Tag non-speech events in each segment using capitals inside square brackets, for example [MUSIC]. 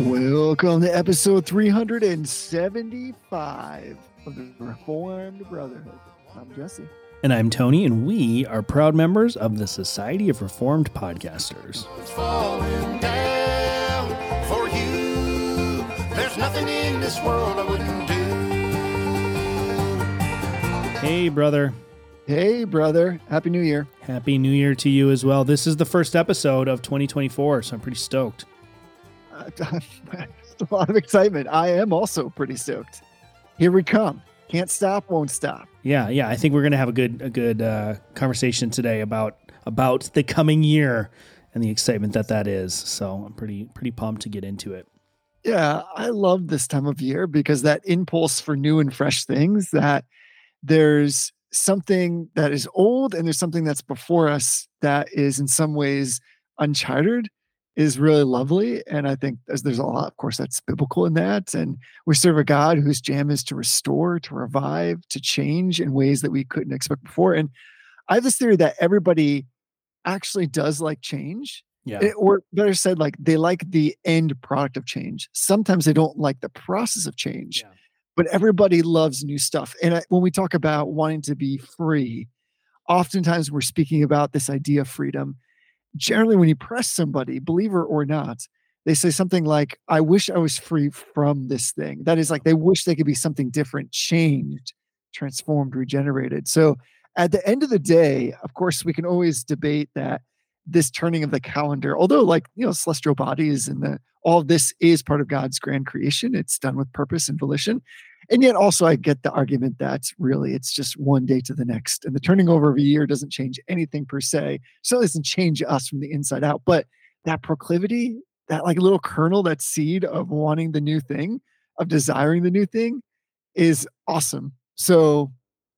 Welcome to episode 375 of the Reformed Brotherhood. I'm Jesse. And I'm Tony, and we are proud members of the Society of Reformed Podcasters. It's falling down for you. There's nothing in this world I wouldn't do. Hey, brother. Hey, brother. Happy New Year. Happy New Year to you as well. This is the first episode of 2024, so I'm pretty stoked. [LAUGHS] A lot of excitement. I am also pretty stoked. Here we come. Can't stop, won't stop. Yeah, yeah. I think we're gonna have a good a good uh, conversation today about about the coming year and the excitement that that is. So I'm pretty pretty pumped to get into it. Yeah, I love this time of year because that impulse for new and fresh things that there's something that is old and there's something that's before us that is in some ways uncharted is really lovely. And I think there's, there's a lot, of course, that's biblical in that. And we serve a God whose jam is to restore, to revive, to change in ways that we couldn't expect before. And I have this theory that everybody actually does like change. Yeah. It- or better said, like they like the end product of change. Sometimes they don't like the process of change, Yeah. but everybody loves new stuff. And I, when we talk about wanting to be free, oftentimes we're speaking about this idea of freedom. Generally, when you press somebody, believer or not, they say something like, I wish I was free from this thing. That is like they wish they could be something different, changed, transformed, regenerated. So at the end of the day, of course, we can always debate that this turning of the calendar, although like you know, celestial bodies and the all this is part of God's grand creation. It's done with purpose and volition. And yet also I get the argument that really it's just one day to the next. And the turning over of a year doesn't change anything per se. So it doesn't change us from the inside out. But that proclivity, that like little kernel, that seed of wanting the new thing, of desiring the new thing is awesome. So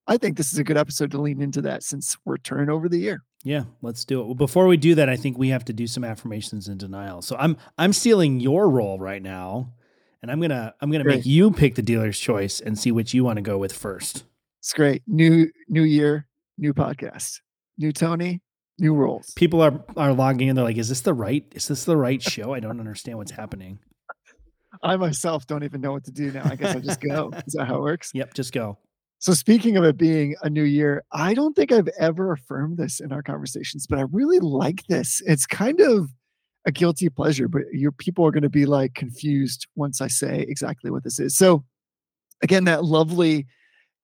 I think this is a good episode to lean into that since we're turning over the year. Yeah, let's do it. Well, before we do that, I think we have to do some affirmations and denial. So I'm I'm stealing your role right now, and I'm gonna I'm gonna make you pick the dealer's choice and see which you want to go with first. It's great. New new year, new podcast. New Tony, new roles. People are are logging in. They're like, "Is this the right? Is this the right show? I don't understand what's happening." [LAUGHS] I myself don't even know what to do now. I guess I just go. [LAUGHS] Is that how it works? Yep, just go. So speaking of it being a new year, I don't think I've ever affirmed this in our conversations, but I really like this. It's kind of a guilty pleasure, but your people are going to be like confused once I say exactly what this is. So again, that lovely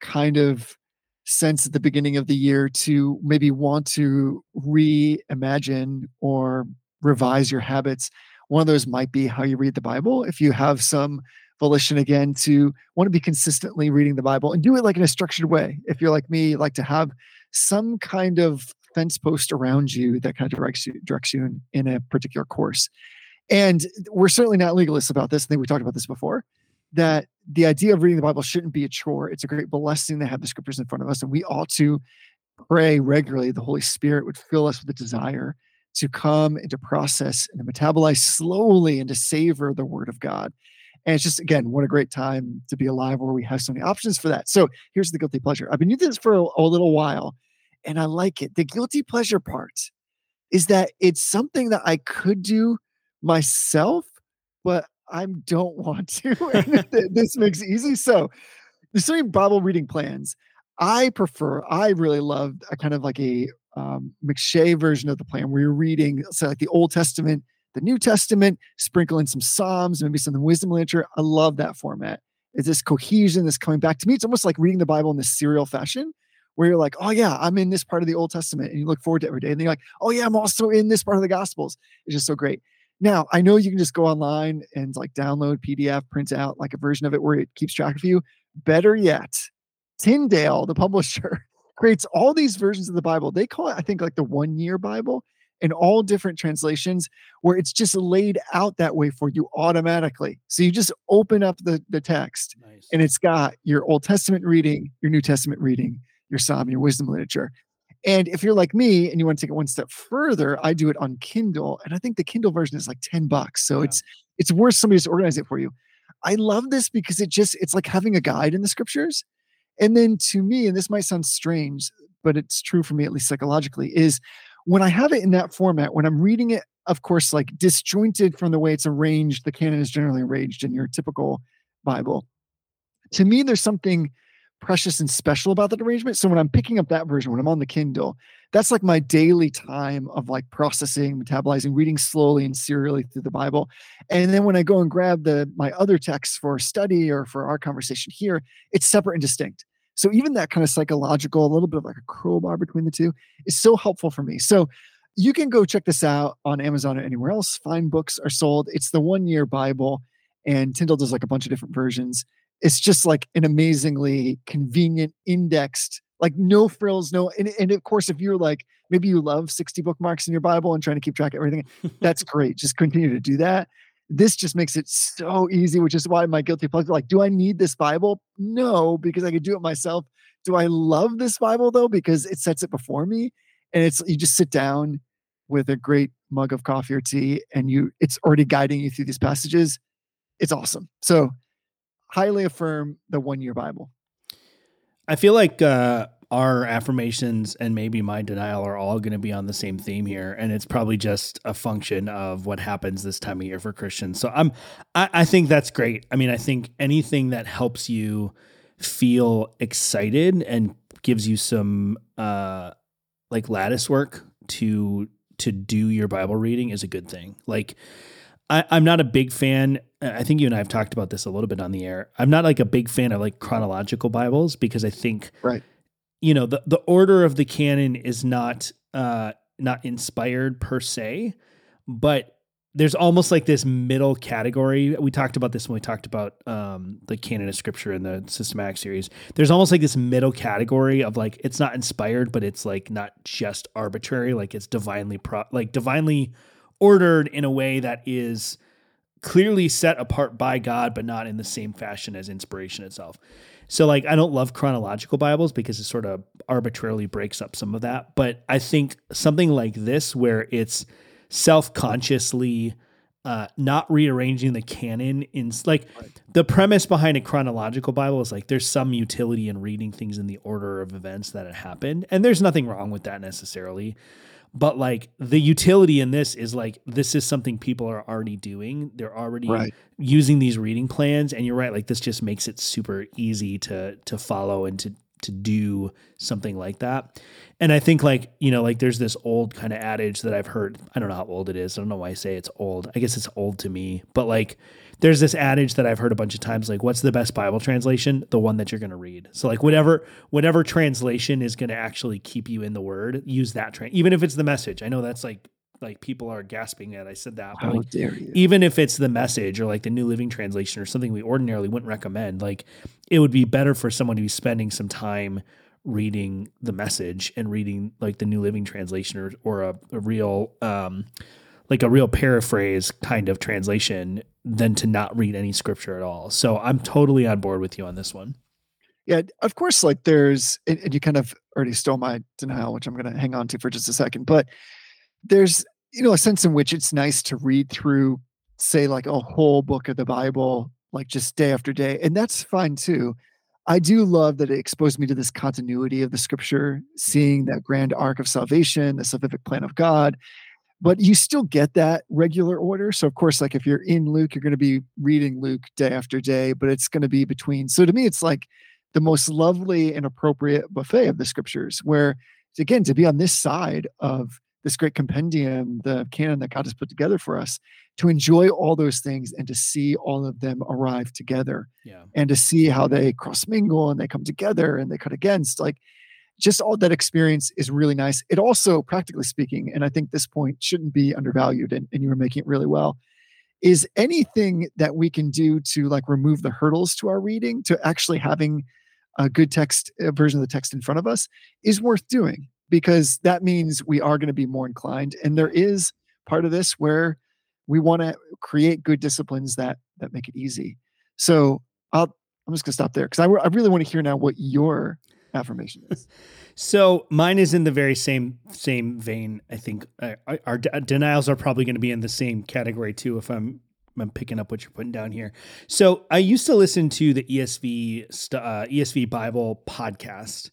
kind of sense at the beginning of the year to maybe want to reimagine or revise your habits. One of those might be how you read the Bible. If you have some volition again to want to be consistently reading the Bible and do it like in a structured way. If you're like me, like to have some kind of fence post around you that kind of directs you directs you in, in a particular course. And we're certainly not legalists about this. I think we talked about this before. That the idea of reading the Bible shouldn't be a chore. It's a great blessing to have the scriptures in front of us, and we ought to pray regularly. The Holy Spirit would fill us with a desire to come and to process and to metabolize slowly and to savor the Word of God. And it's just, again, what a great time to be alive where we have so many options for that. So here's the guilty pleasure. I've been doing this for a, a little while and I like it. The guilty pleasure part is that it's something that I could do myself, but I don't want to. [LAUGHS] and this makes it easy. So there's many Bible reading plans. I prefer, I really love a kind of like a um, M'Cheyne version of the plan where you're reading, so like the Old Testament, the New Testament, sprinkle in some Psalms, maybe some wisdom literature. I love that format. It's this cohesion that's coming back to me. It's almost like reading the Bible in this serial fashion where you're like, oh yeah, I'm in this part of the Old Testament, and you look forward to every day. And then you're like, oh yeah, I'm also in this part of the Gospels. It's just so great. Now I know you can just go online and like download PDF, print out like a version of it where it keeps track of you. Better yet, Tyndale, the publisher, [LAUGHS] creates all these versions of the Bible. They call it, I think, like the one year Bible in all different translations where it's just laid out that way for you automatically. So you just open up the, the text Nice. and it's got your Old Testament reading, your New Testament reading, your Psalm, your wisdom literature. And if you're like me and you want to take it one step further, I do it on Kindle, and I think the Kindle version is like ten bucks. So Yeah. it's it's worth somebody to organize it for you. I love this because it just it's like having a guide in the scriptures. And then to me, and this might sound strange, but it's true for me at least psychologically, is when I have it in that format, when I'm reading it, of course, like disjointed from the way it's arranged, the canon is generally arranged in your typical Bible. To me, there's something precious and special about that arrangement. So when I'm picking up that version, when I'm on the Kindle, that's like my daily time of like processing, metabolizing, reading slowly and serially through the Bible. And then when I go and grab the my other texts for study or for our conversation here, it's separate and distinct. So even that kind of psychological, a little bit of like a crowbar between the two is so helpful for me. So you can go check this out on Amazon or anywhere else. Fine books are sold. It's the one year Bible, and Tyndale does like a bunch of different versions it's just like an amazingly convenient indexed like no frills no and, and of course if you're like maybe you love 60 bookmarks in your bible and trying to keep track of everything that's [LAUGHS] great just continue to do that. This just makes it so easy which is why my guilty pleasure like do i need this bible? No because i could do it myself. Do i love this bible though because it sets it before me? And it's you just sit down with a great mug of coffee or tea and you it's already guiding you through these passages. It's awesome. So highly affirm the one year Bible. I feel like uh, our affirmations and maybe my denial are all going to be on the same theme here, and it's probably just a function of what happens this time of year for Christians. So I'm, I, I think that's great. I mean, I think anything that helps you feel excited and gives you some uh, like lattice work to to do your Bible reading is a good thing. Like I, I'm not a big fan. I think you and I have talked about this a little bit on the air. I'm not like a big fan of like chronological Bibles because I think right. You know, the the order of the canon is not uh not inspired per se, but there's almost like this middle category. We talked about this when we talked about um, the canon of scripture in the systematic series. There's almost like this middle category of like it's not inspired, but it's like not just arbitrary. Like it's divinely pro, like divinely ordered in a way that is clearly set apart by God, but not in the same fashion as inspiration itself. So, like, I don't love chronological Bibles because it sort of arbitrarily breaks up some of that. But I think something like this, where it's self consciously uh, not rearranging the canon in like the premise behind a chronological Bible is like there's some utility in reading things in the order of events that had happened, and there's nothing wrong with that necessarily. But like the utility in this is like this is something people are already doing. They're already right. using these reading plans, and you're right. Like this just makes it super easy to to follow and to to do something like that. And I think like, you know, like there's this old kind of adage that I've heard. I don't know how old it is. I don't know why I say it's old. I guess it's old to me. But like there's this adage that I've heard a bunch of times like what's the best Bible translation? The one that you're going to read. So like whatever whatever translation is going to actually keep you in the word, use that train. Even if it's the message. I know that's like like people are gasping at I said that. How like, dare you? Even if it's the message or like the New Living Translation or something we ordinarily wouldn't recommend, like it would be better for someone to be spending some time reading the message and reading like the New Living Translation or, or a, a real um like a real paraphrase kind of translation than to not read any scripture at all. So I'm totally on board with you on this one. Yeah, of course, like there's, and, you kind of already stole my denial, which I'm going to hang on to for just a second. But there's, you know, a sense in which it's nice to read through, say, like a whole book of the Bible, like just day after day. And that's fine too. I do love that it exposed me to this continuity of the scripture, seeing that grand arc of salvation, the salvific plan of God, but you still get that regular order. So, of course, like if you're in Luke, you're going to be reading Luke day after day, but it's going to be between. So, to me, it's like the most lovely and appropriate buffet of the scriptures, where again, to be on this side of this great compendium, the canon that God has put together for us, to enjoy all those things and to see all of them arrive together Yeah. and to see how they cross mingle and they come together and they cut against. Like, just all that experience is really nice. It also, practically speaking, and I think this point shouldn't be undervalued, and, and you were making it really well, is anything that we can do to like remove the hurdles to our reading, to actually having a good text a version of the text in front of us, is worth doing because that means we are going to be more inclined. And there is part of this where we want to create good disciplines that that make it easy. So I'll I'm just gonna stop there because I, I really want to hear now what your affirmation is. [LAUGHS] So mine is in the very same same vein. I think uh, our, our de- denials are probably going to be in the same category too. If I'm I'm picking up what you're putting down here. So I used to listen to the ESV uh, ESV Bible podcast,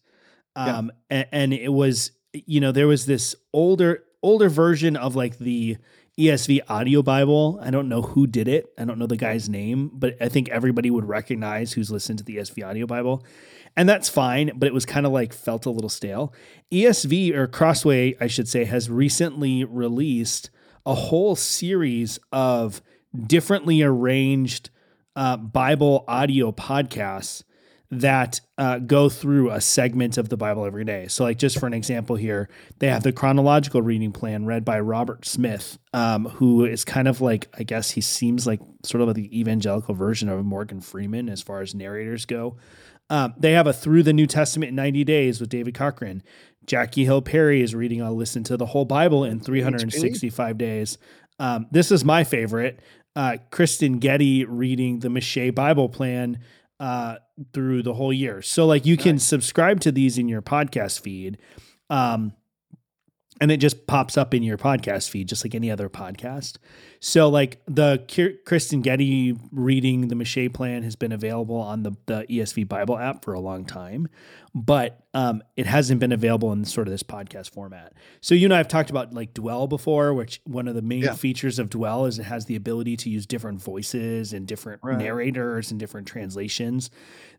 Yeah. um, and, and it was you know there was this older older version of like the ESV audio Bible. I don't know who did it. I don't know the guy's name, but I think everybody would recognize who's listened to the ESV audio Bible. And that's fine, but it was kind of like felt a little stale. ESV or Crossway, I should say, has recently released a whole series of differently arranged uh, Bible audio podcasts that uh, go through a segment of the Bible every day. So, like, just for an example here, they have the chronological reading plan read by Robert Smith, um, who is kind of like, I guess he seems like sort of like the evangelical version of Morgan Freeman as far as narrators go. Um, they have a Through the New Testament in 90 Days with David Cochran. Jackie Hill Perry is reading a Listen to the Whole Bible in 365 days. Um, this is my favorite. Uh, Kristyn Getty reading the M'Cheyne Bible Plan uh, through the whole year. So like you can subscribe to these in your podcast feed. Um, and it just pops up in your podcast feed, just like any other podcast. So, like the Kristyn Getty reading the M'Cheyne plan has been available on the, the ESV Bible app for a long time, but um, it hasn't been available in sort of this podcast format. So, you and I have talked about like Dwell before, which one of the main yeah. features of Dwell is it has the ability to use different voices and different right. narrators and different translations.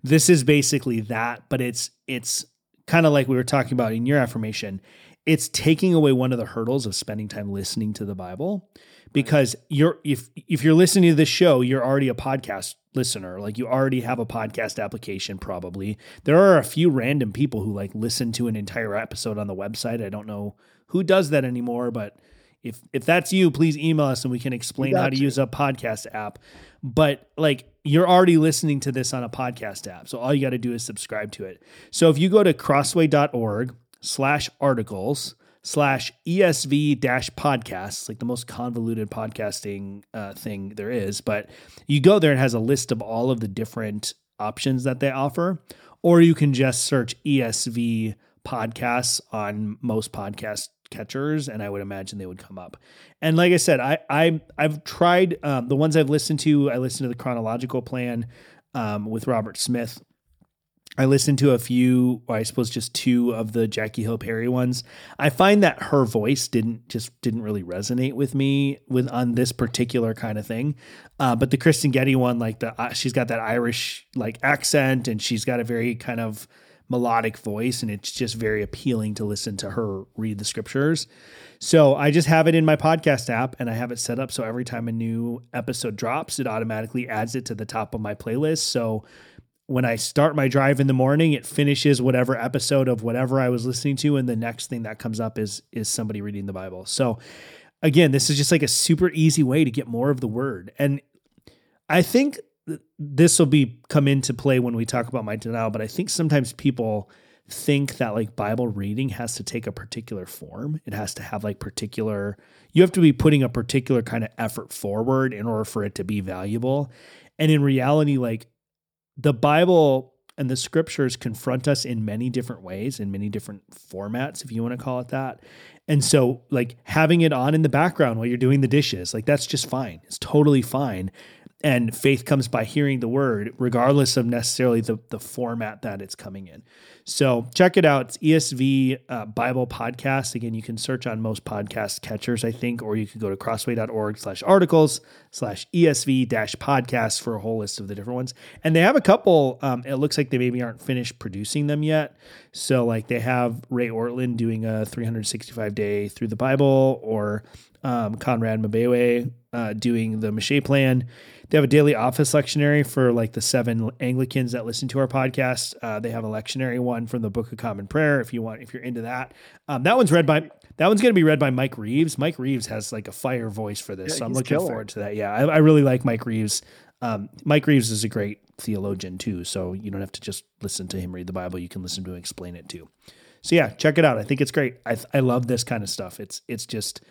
This is basically that, but it's it's kind of like we were talking about in your affirmation it's taking away one of the hurdles of spending time listening to the Bible because you're if if you're listening to this show, you're already a podcast listener. Like you already have a podcast application probably. There are a few random people who like listen to an entire episode on the website. I don't know who does that anymore, but if if that's you, please email us and we can explain how to you. use a podcast app. But like you're already listening to this on a podcast app. So all you got to do is subscribe to it. So if you go to crossway.org slash articles slash ESV dash podcasts, like the most convoluted podcasting uh, thing there is. But you go there and has a list of all of the different options that they offer, or you can just search ESV podcasts on most podcast catchers and i would imagine they would come up and like i said i, I i've tried um, the ones i've listened to i listened to the chronological plan um, with robert smith I listened to a few, I suppose just two of the Jackie Hill Perry ones. I find that her voice didn't just didn't really resonate with me with on this particular kind of thing. Uh, but the Kristyn Getty one, like the uh, she's got that Irish like accent, and she's got a very kind of melodic voice, and it's just very appealing to listen to her read the scriptures. So I just have it in my podcast app, and I have it set up so every time a new episode drops, it automatically adds it to the top of my playlist. So when I start my drive in the morning, it finishes whatever episode of whatever I was listening to, and the next thing that comes up is is somebody reading the Bible. So again, this is just like a super easy way to get more of the word. And I think this will be come into play when we talk about my denial, but I think sometimes people think that like Bible reading has to take a particular form. It has to have like particular you have to be putting a particular kind of effort forward in order for it to be valuable. And in reality like the Bible and the scriptures confront us in many different ways, in many different formats, if you want to call it that. And so, like having it on in the background while you're doing the dishes, like that's just fine. It's totally fine and faith comes by hearing the word regardless of necessarily the, the format that it's coming in. So check it out. It's esv uh, bible podcast. Again you can search on most podcast catchers i think or you can go to crossway.org slash articles slash esv dash podcast for a whole list of the different ones. And they have a couple um, it looks like they maybe aren't finished producing them yet. So like they have ray Ortlund doing a 365 day through the bible or um, conrad mbewe uh, doing the M'Cheyne plan they have a daily office lectionary for like the seven Anglicans that listen to our podcast. Uh, they have a lectionary one from the Book of Common Prayer if you want, if you're into that. Um, that one's read by that one's going to be read by Mike Reeves. Mike Reeves has like a fire voice for this, yeah, so I'm looking killer. forward to that. Yeah, I, I really like Mike Reeves. Um, Mike Reeves is a great theologian too, so you don't have to just listen to him read the Bible. You can listen to him explain it too. So yeah, check it out. I think it's great. I I love this kind of stuff. It's it's just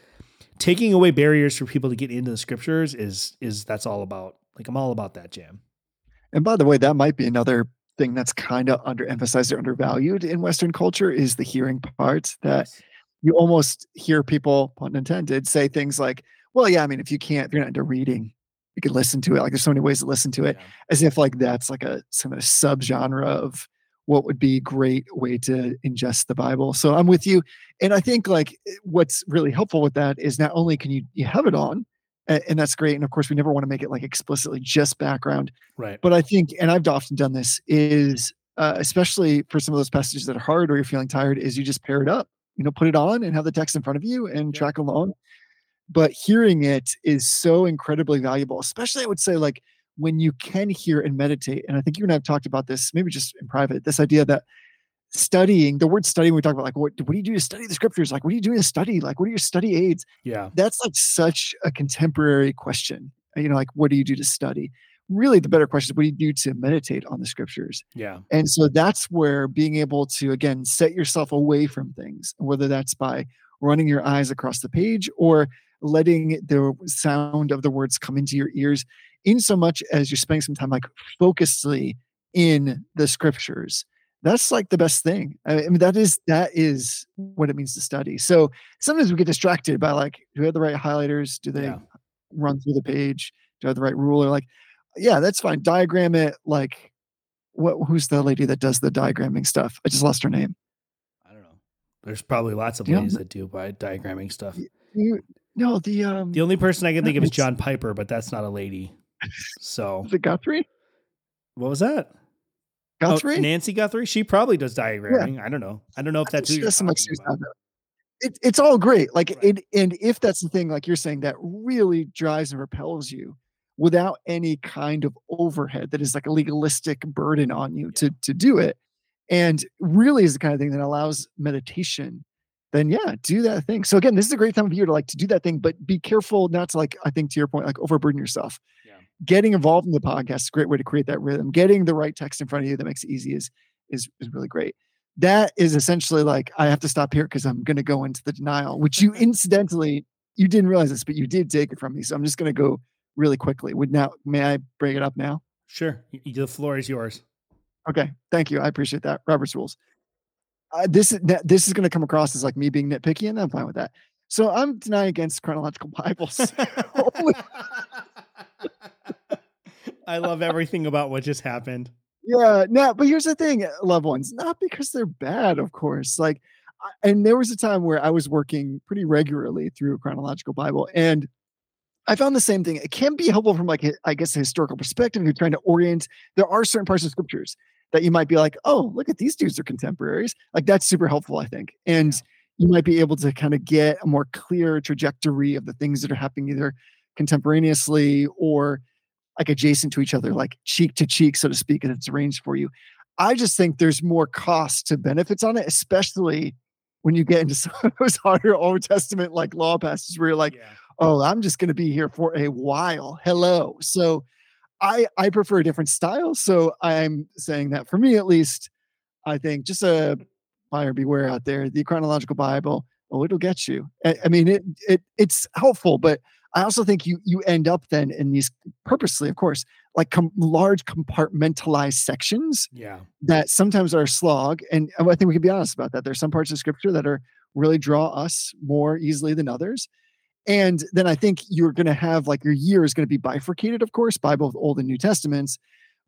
taking away barriers for people to get into the scriptures is is that's all about. Like I'm all about that jam. And by the way, that might be another thing that's kind of underemphasized or undervalued in Western culture is the hearing part that yes. you almost hear people, pun intended, say things like, well, yeah, I mean, if you can't, if you're not into reading, you can listen to it. Like there's so many ways to listen to it, yeah. as if like that's like a some of a subgenre of what would be a great way to ingest the Bible. So I'm with you. And I think like what's really helpful with that is not only can you you have it on, and, and that's great. And of course, we never want to make it like explicitly just background. Right. But I think, and I've often done this, is uh, especially for some of those passages that are hard or you're feeling tired, is you just pair it up. You know, put it on and have the text in front of you and Yeah. track along. But hearing it is so incredibly valuable, especially I would say like when you can hear and meditate. And I think you and I have talked about this, maybe just in private, this idea that studying, the word studying, we talk about like what what do you do to study the scriptures? Like, what are you doing to study? Like, what are your study aids? Yeah. that's like such a contemporary question. Uh, you know, like what do you do to study? Really, the better question is what do you do to meditate on the scriptures? Yeah. And so that's where being able to again set yourself away from things, whether that's by running your eyes across the page or letting the sound of the words come into your ears, in so much as you're spending some time like focusedly in the scriptures. That's like the best thing. I mean, that is that is what it means to study. So sometimes we get distracted by like, do we have the right highlighters? Do they Yeah. run through the page? Do I have the right ruler? Like, yeah, that's fine. Diagram it. Like, what? Who's the lady that does the diagramming stuff? I just lost her name. I don't know. There's probably lots of Yeah. ladies that do by diagramming stuff. You, no, the um, The only person I can think of is John Piper, but that's not a lady. So is it Guthrie? what was that? Oh, Guthrie? Nancy Guthrie. She probably does diagramming. I don't know. I don't know if that's who you're talking about. It, it's all great. Like Right. it, and if that's the thing, like you're saying, that really drives and repels you without any kind of overhead that is like a legalistic burden on you to to do it, and really is the kind of thing that allows meditation. Then yeah, do that thing. So again, this is a great time of year to like to do that thing, but be careful not to like I think to your point, like overburden yourself. Getting involved in the podcast is a great way to create that rhythm. Getting the right text in front of you that makes it easy is is is really great that is essentially like I have to stop here because I'm going to go into the denial, which you [LAUGHS] incidentally you didn't realize this, but you did take it from me. So I'm just going to go really quickly. Would now may I bring it up now? Sure. The floor is yours. Okay, thank you. I appreciate that. Robert's rules. Uh, this is this is going to come across as like me being nitpicky, and I'm fine with that. So I'm denying against chronological Bibles. [LAUGHS] [LAUGHS] I love everything about what just happened. Yeah, no, but here's the thing, uh, loved ones, not because they're bad, of course. Like, and there was a time where I was working pretty regularly through a chronological Bible, and I found the same thing. It can be helpful from like I guess a historical perspective. You're trying to orient, there are certain parts of scriptures that you might be like, oh, look at these dudes are contemporaries. Like that's super helpful, I think, and you might be able to kind of get a more clear trajectory of the things that are happening either contemporaneously or like adjacent to each other, like cheek to cheek, so to speak, and it's arranged for you. I just think there's more cost to benefits on it, especially when you get into some of those harder Old Testament like law passages where you're like, yeah. oh, I'm just going to be here for a while. Hello. So I I prefer a different style. So I'm saying that for me at least, I think just a buyer beware out there. The chronological Bible, oh, it'll get you. I, I mean, it it it's helpful, but I also think you you end up then in these purposely, of course, like com- large compartmentalized sections Yeah. that sometimes are a slog. And I think we can be honest about that. There's some parts of scripture that are really draw us more easily than others. And then I think you're going to have like your year is going to be bifurcated, of course, by both Old and New Testaments.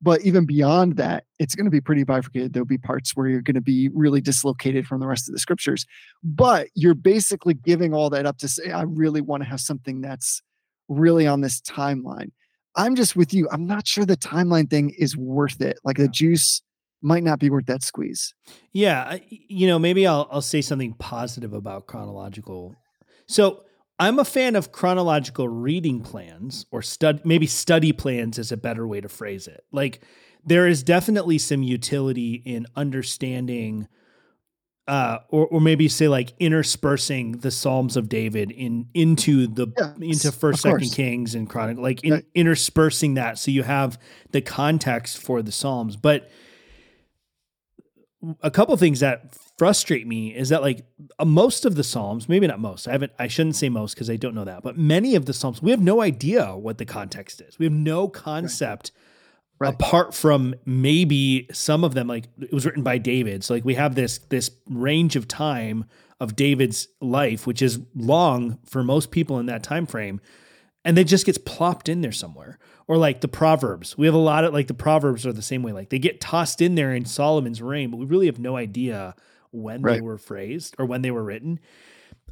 But even beyond that, it's going to be pretty bifurcated. There'll be parts where you're going to be really dislocated from the rest of the scriptures. But you're basically giving all that up to say, I really want to have something that's really on this timeline. I'm just with you. I'm not sure the timeline thing is worth it. Like the juice might not be worth that squeeze. Yeah, you know, maybe I'll I'll say something positive about chronological. So I'm a fan of chronological reading plans or stud maybe study plans is a better way to phrase it. Like there is definitely some utility in understanding uh or or maybe say like interspersing the Psalms of David in into the into first second course. Kings and Chronicle like in, Right. interspersing that so you have the context for the Psalms. But a couple things that frustrate me is that like uh, most of the psalms maybe not most i haven't i shouldn't say most because i don't know that but many of the psalms we have no idea what the context is we have no concept Right. apart from maybe some of them like it was written by david so like we have this this range of time of david's life which is long for most people in that time frame and it just gets plopped in there somewhere. Or like the Proverbs. We have a lot of like the Proverbs are the same way. Like they get tossed in there in Solomon's reign, but we really have no idea when they were phrased or when they were written.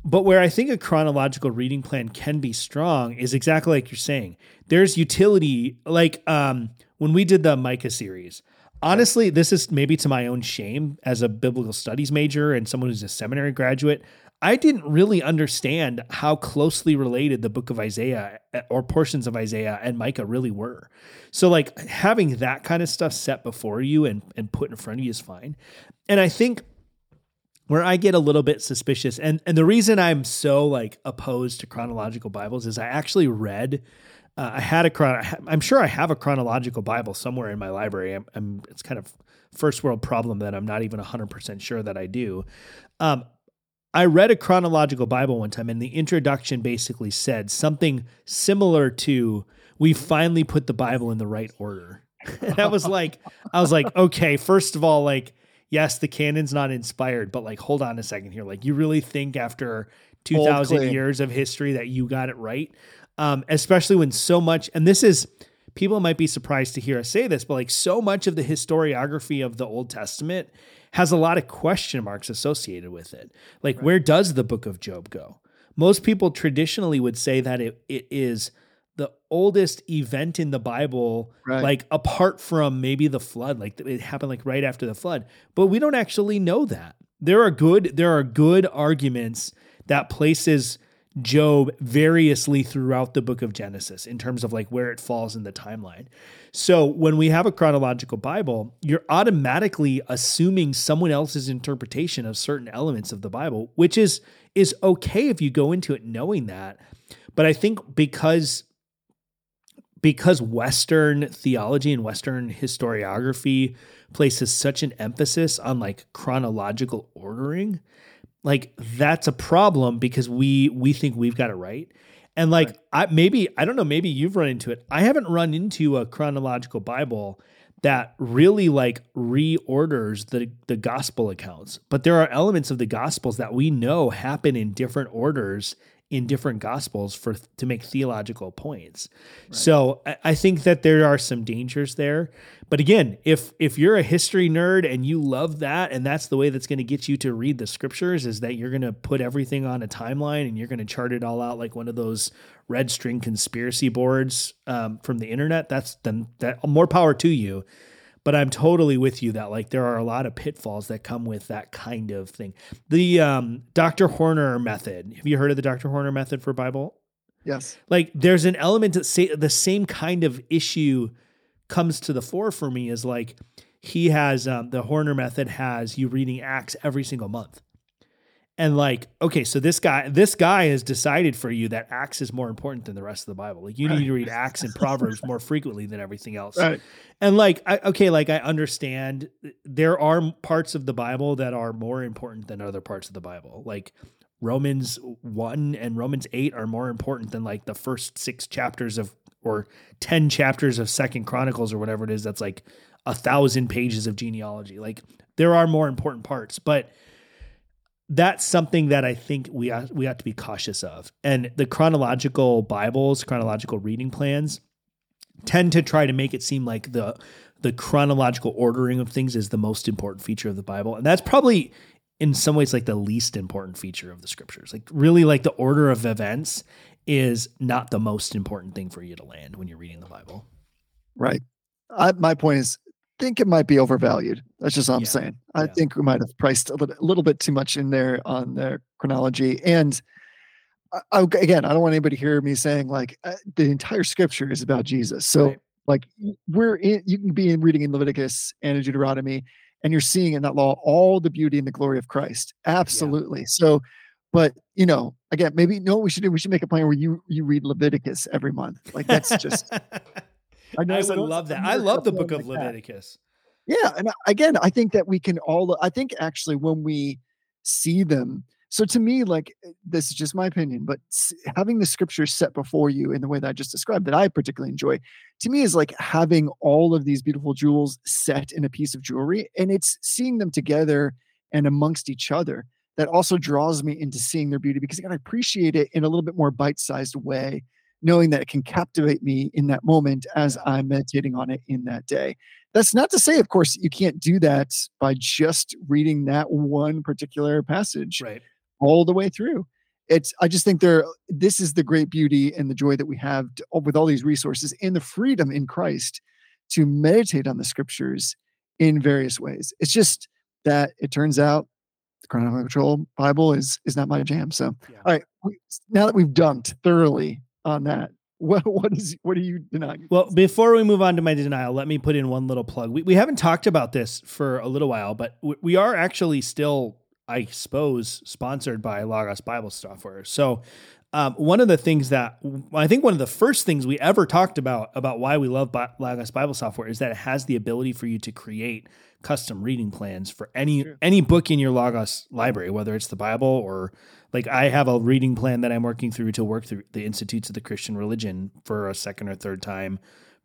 But where I think a chronological reading plan can be strong is exactly like you're saying. There's utility, like um, when we did the Micah series. Honestly, this is maybe to my own shame as a biblical studies major and someone who's a seminary graduate. I didn't really understand how closely related the book of Isaiah eh, or portions of Isaiah and Micah really were. So, like having that kind of stuff set before you and, and put in front of you is fine. And I think where I get a little bit suspicious, and and the reason I'm so like opposed to chronological Bibles is I actually read. Uh, I had a chron. I'm sure I have a chronological Bible somewhere in my library. I'm, I'm it's kind of first world problem that I'm not even 100 percent sure that I do. Um, I read a chronological Bible one time, and the introduction basically said something similar to "We finally put the Bible in the right order." [LAUGHS] and I was like, I was like, okay, first of all, like, yes, the canon's not inspired, but like, hold on a second here. Like, you really think after two Bold thousand claim. years of history that you got it right? Um, especially when so much, and this is people might be surprised to hear us say this, but like so much of the historiography of the Old Testament has a lot of question marks associated with it. Like, where does the book of Job go? Most people traditionally would say that it, it is the oldest event in the Bible, Right. like apart from maybe the flood, like it happened like right after the flood. But we don't actually know that. There are good, there are good arguments that places Job variously throughout the book of Genesis in terms of like where it falls in the timeline. So when we have a chronological Bible, you're automatically assuming someone else's interpretation of certain elements of the Bible, which is is okay if you go into it knowing that. But I think because because Western theology and Western historiography places such an emphasis on like chronological ordering, like that's a problem because we we think we've got it right. And like I maybe I don't know, maybe you've run into it. I haven't run into a chronological Bible that really like reorders the the gospel accounts. But there are elements of the gospels that we know happen in different orders in different gospels for to make theological points. So I, I think that there are some dangers there. But again, if if you're a history nerd and you love that and that's the way that's going to get you to read the scriptures is that you're going to put everything on a timeline and you're going to chart it all out like one of those red string conspiracy boards um, from the internet, that's then that more power to you. But I'm totally with you that like there are a lot of pitfalls that come with that kind of thing. The um, Dr. Horner method. Have you heard of the Dr. Horner method for Bible? Yes. like there's an element that say the same kind of issue comes to the fore for me is like he has um, the Horner method has you reading Acts every single month. And like, okay, so this guy, this guy has decided for you that Acts is more important than the rest of the Bible. Like, you need to read Acts and Proverbs more frequently than everything else. Right. And like, I, okay, like I understand there are parts of the Bible that are more important than other parts of the Bible. Like Romans 1 and Romans 8 are more important than like the first six chapters of, or 10 chapters of Second Chronicles or whatever it is. That's like a thousand pages of genealogy. Like there are more important parts, but that's something that I think we have, we have to be cautious of. And the chronological Bibles, chronological reading plans tend to try to make it seem like the the chronological ordering of things is the most important feature of the Bible. And that's probably in some ways like the least important feature of the scriptures. Like really like the order of events is not the most important thing for you to land when you're reading the Bible. Right. I, my point is, think it might be overvalued. That's just all I'm Yeah, saying. I yeah. think we might have priced a little, a little bit too much in there on their chronology. And I, I- again, I don't want anybody to hear me saying like uh, the entire scripture is about Jesus. So Right. like we're in, you can be in reading in Leviticus and in Deuteronomy, and you're seeing in that law all the beauty and the glory of Christ. Absolutely. So, but you know, again, maybe no, we should do. We should make a plan where you you read Leviticus every month. Like that's just [LAUGHS] I, would love that. I love the book of like that. Leviticus. Yeah, and again, I think that we can all. I think actually when we see them, so to me, like uh, this is just my opinion, but having the scriptures set before you in the way that I just described, that I particularly enjoy, to me is like having all of these beautiful jewels set in a piece of jewelry, and it's seeing them together and amongst each other that also draws me into seeing their beauty because I can appreciate it in a little bit more bite-sized way knowing that it can captivate me in that moment as I'm meditating on it in that day. That's not to say, of course, you can't do that by just reading that one particular passage Right. all the way through. It's I just think there this is the great beauty and the joy that we have to, with all these resources and the freedom in Christ to meditate on the scriptures in various ways. It's just that it turns out the chronological Bible is is not my jam. So Yeah. all right, we, now that we've dunked thoroughly on that, [LAUGHS] what what is what are you denying? Well, before we move on to my denial, let me put in one little plug. We, we haven't talked about this for a little while, but we, we are actually still, I suppose, sponsored by Logos Bible Software. So, um, one of the things that I think one of the first things we ever talked about about why we love Bi- Logos Bible Software is that it has the ability for you to create custom reading plans for any Sure. any book in your Logos library, whether it's the Bible or like I have a reading plan that I'm working through to work through the Institutes of the Christian Religion for a second or third time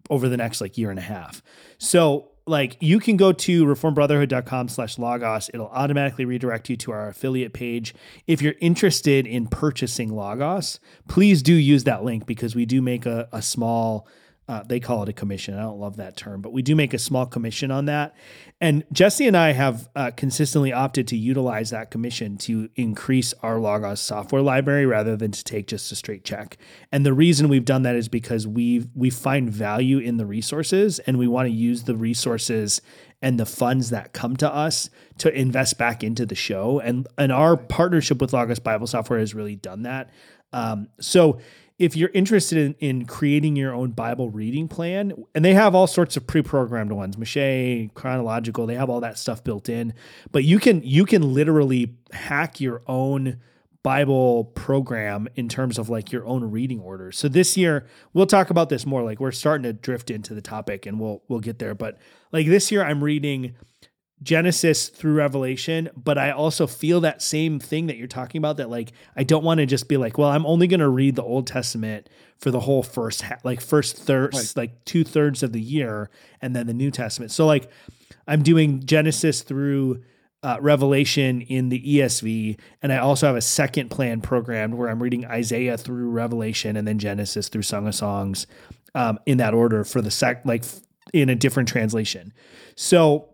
over the next like year and a half. So like you can go to reformbrotherhood.com slash logos. It'll automatically redirect you to our affiliate page. If you're interested in purchasing logos, please do use that link because we do make a, a small uh, they call it a commission. I don't love that term, but we do make a small commission on that. And Jesse and I have uh, consistently opted to utilize that commission to increase our Logos software library rather than to take just a straight check. And the reason we've done that is because we we find value in the resources and we want to use the resources and the funds that come to us to invest back into the show. And and our partnership with Logos Bible Software has really done that. Um, so if you're interested in, in creating your own Bible reading plan, and they have all sorts of pre-programmed ones, M'Cheyne, chronological, they have all that stuff built in. But you can you can literally hack your own Bible program in terms of like your own reading order. So this year we'll talk about this more. Like we're starting to drift into the topic, and we'll we'll get there. But like this year, I'm reading Genesis through Revelation, but I also feel that same thing that you're talking about that like I don't want to just be like, well, I'm only going to read the Old Testament for the whole first ha- like first third Right. like two thirds of the year and then the New Testament. So like I'm doing Genesis through uh, Revelation in the ESV, and I also have a second plan programmed where I'm reading Isaiah through Revelation and then Genesis through Song of Songs um, in that order for the sec like in a different translation. So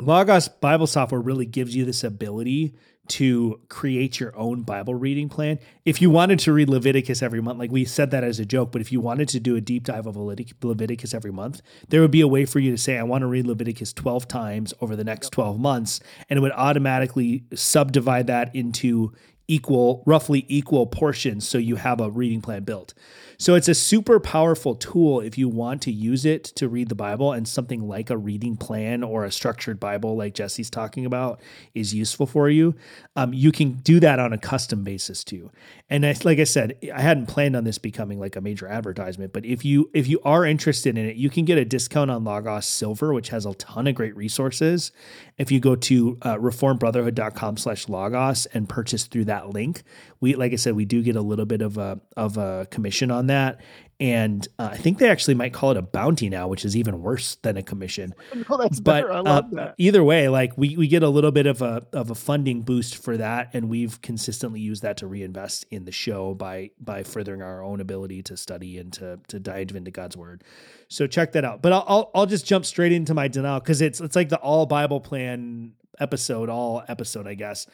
Logos Bible software really gives you this ability to create your own Bible reading plan. If you wanted to read Leviticus every month, like we said that as a joke, but if you wanted to do a deep dive of Leviticus every month, there would be a way for you to say, I want to read Leviticus 12 times over the next 12 months. And it would automatically subdivide that into equal, roughly equal portions. So you have a reading plan built. So it's a super powerful tool if you want to use it to read the Bible and something like a reading plan or a structured Bible like Jesse's talking about is useful for you. Um, you can do that on a custom basis too. And I, like I said, I hadn't planned on this becoming like a major advertisement, but if you if you are interested in it, you can get a discount on Logos Silver, which has a ton of great resources. If you go to uh, reformbrotherhood.com slash logos and purchase through that link, we like I said, we do get a little bit of a of a commission on that. And uh, I think they actually might call it a bounty now, which is even worse than a commission. No, [LAUGHS] that's But better. I uh, that. either way, like we we get a little bit of a of a funding boost for that, and we've consistently used that to reinvest in the show by by furthering our own ability to study and to to dive into God's word. So check that out. But I'll I'll, I'll just jump straight into my denial because it's it's like the all Bible plan episode, all episode, I guess.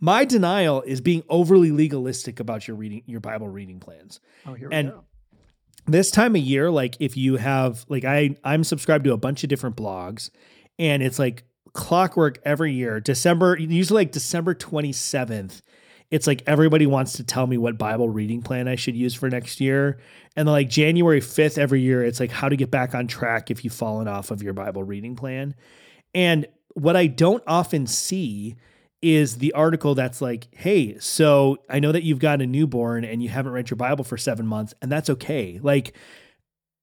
My denial is being overly legalistic about your reading your Bible reading plans Oh, here and- we go. this time of year like if you have like i i'm subscribed to a bunch of different blogs and it's like clockwork every year december usually like december 27th it's like everybody wants to tell me what bible reading plan i should use for next year and like january 5th every year it's like how to get back on track if you've fallen off of your bible reading plan and what i don't often see is the article that's like, hey, so I know that you've got a newborn and you haven't read your Bible for seven months, and that's okay. Like,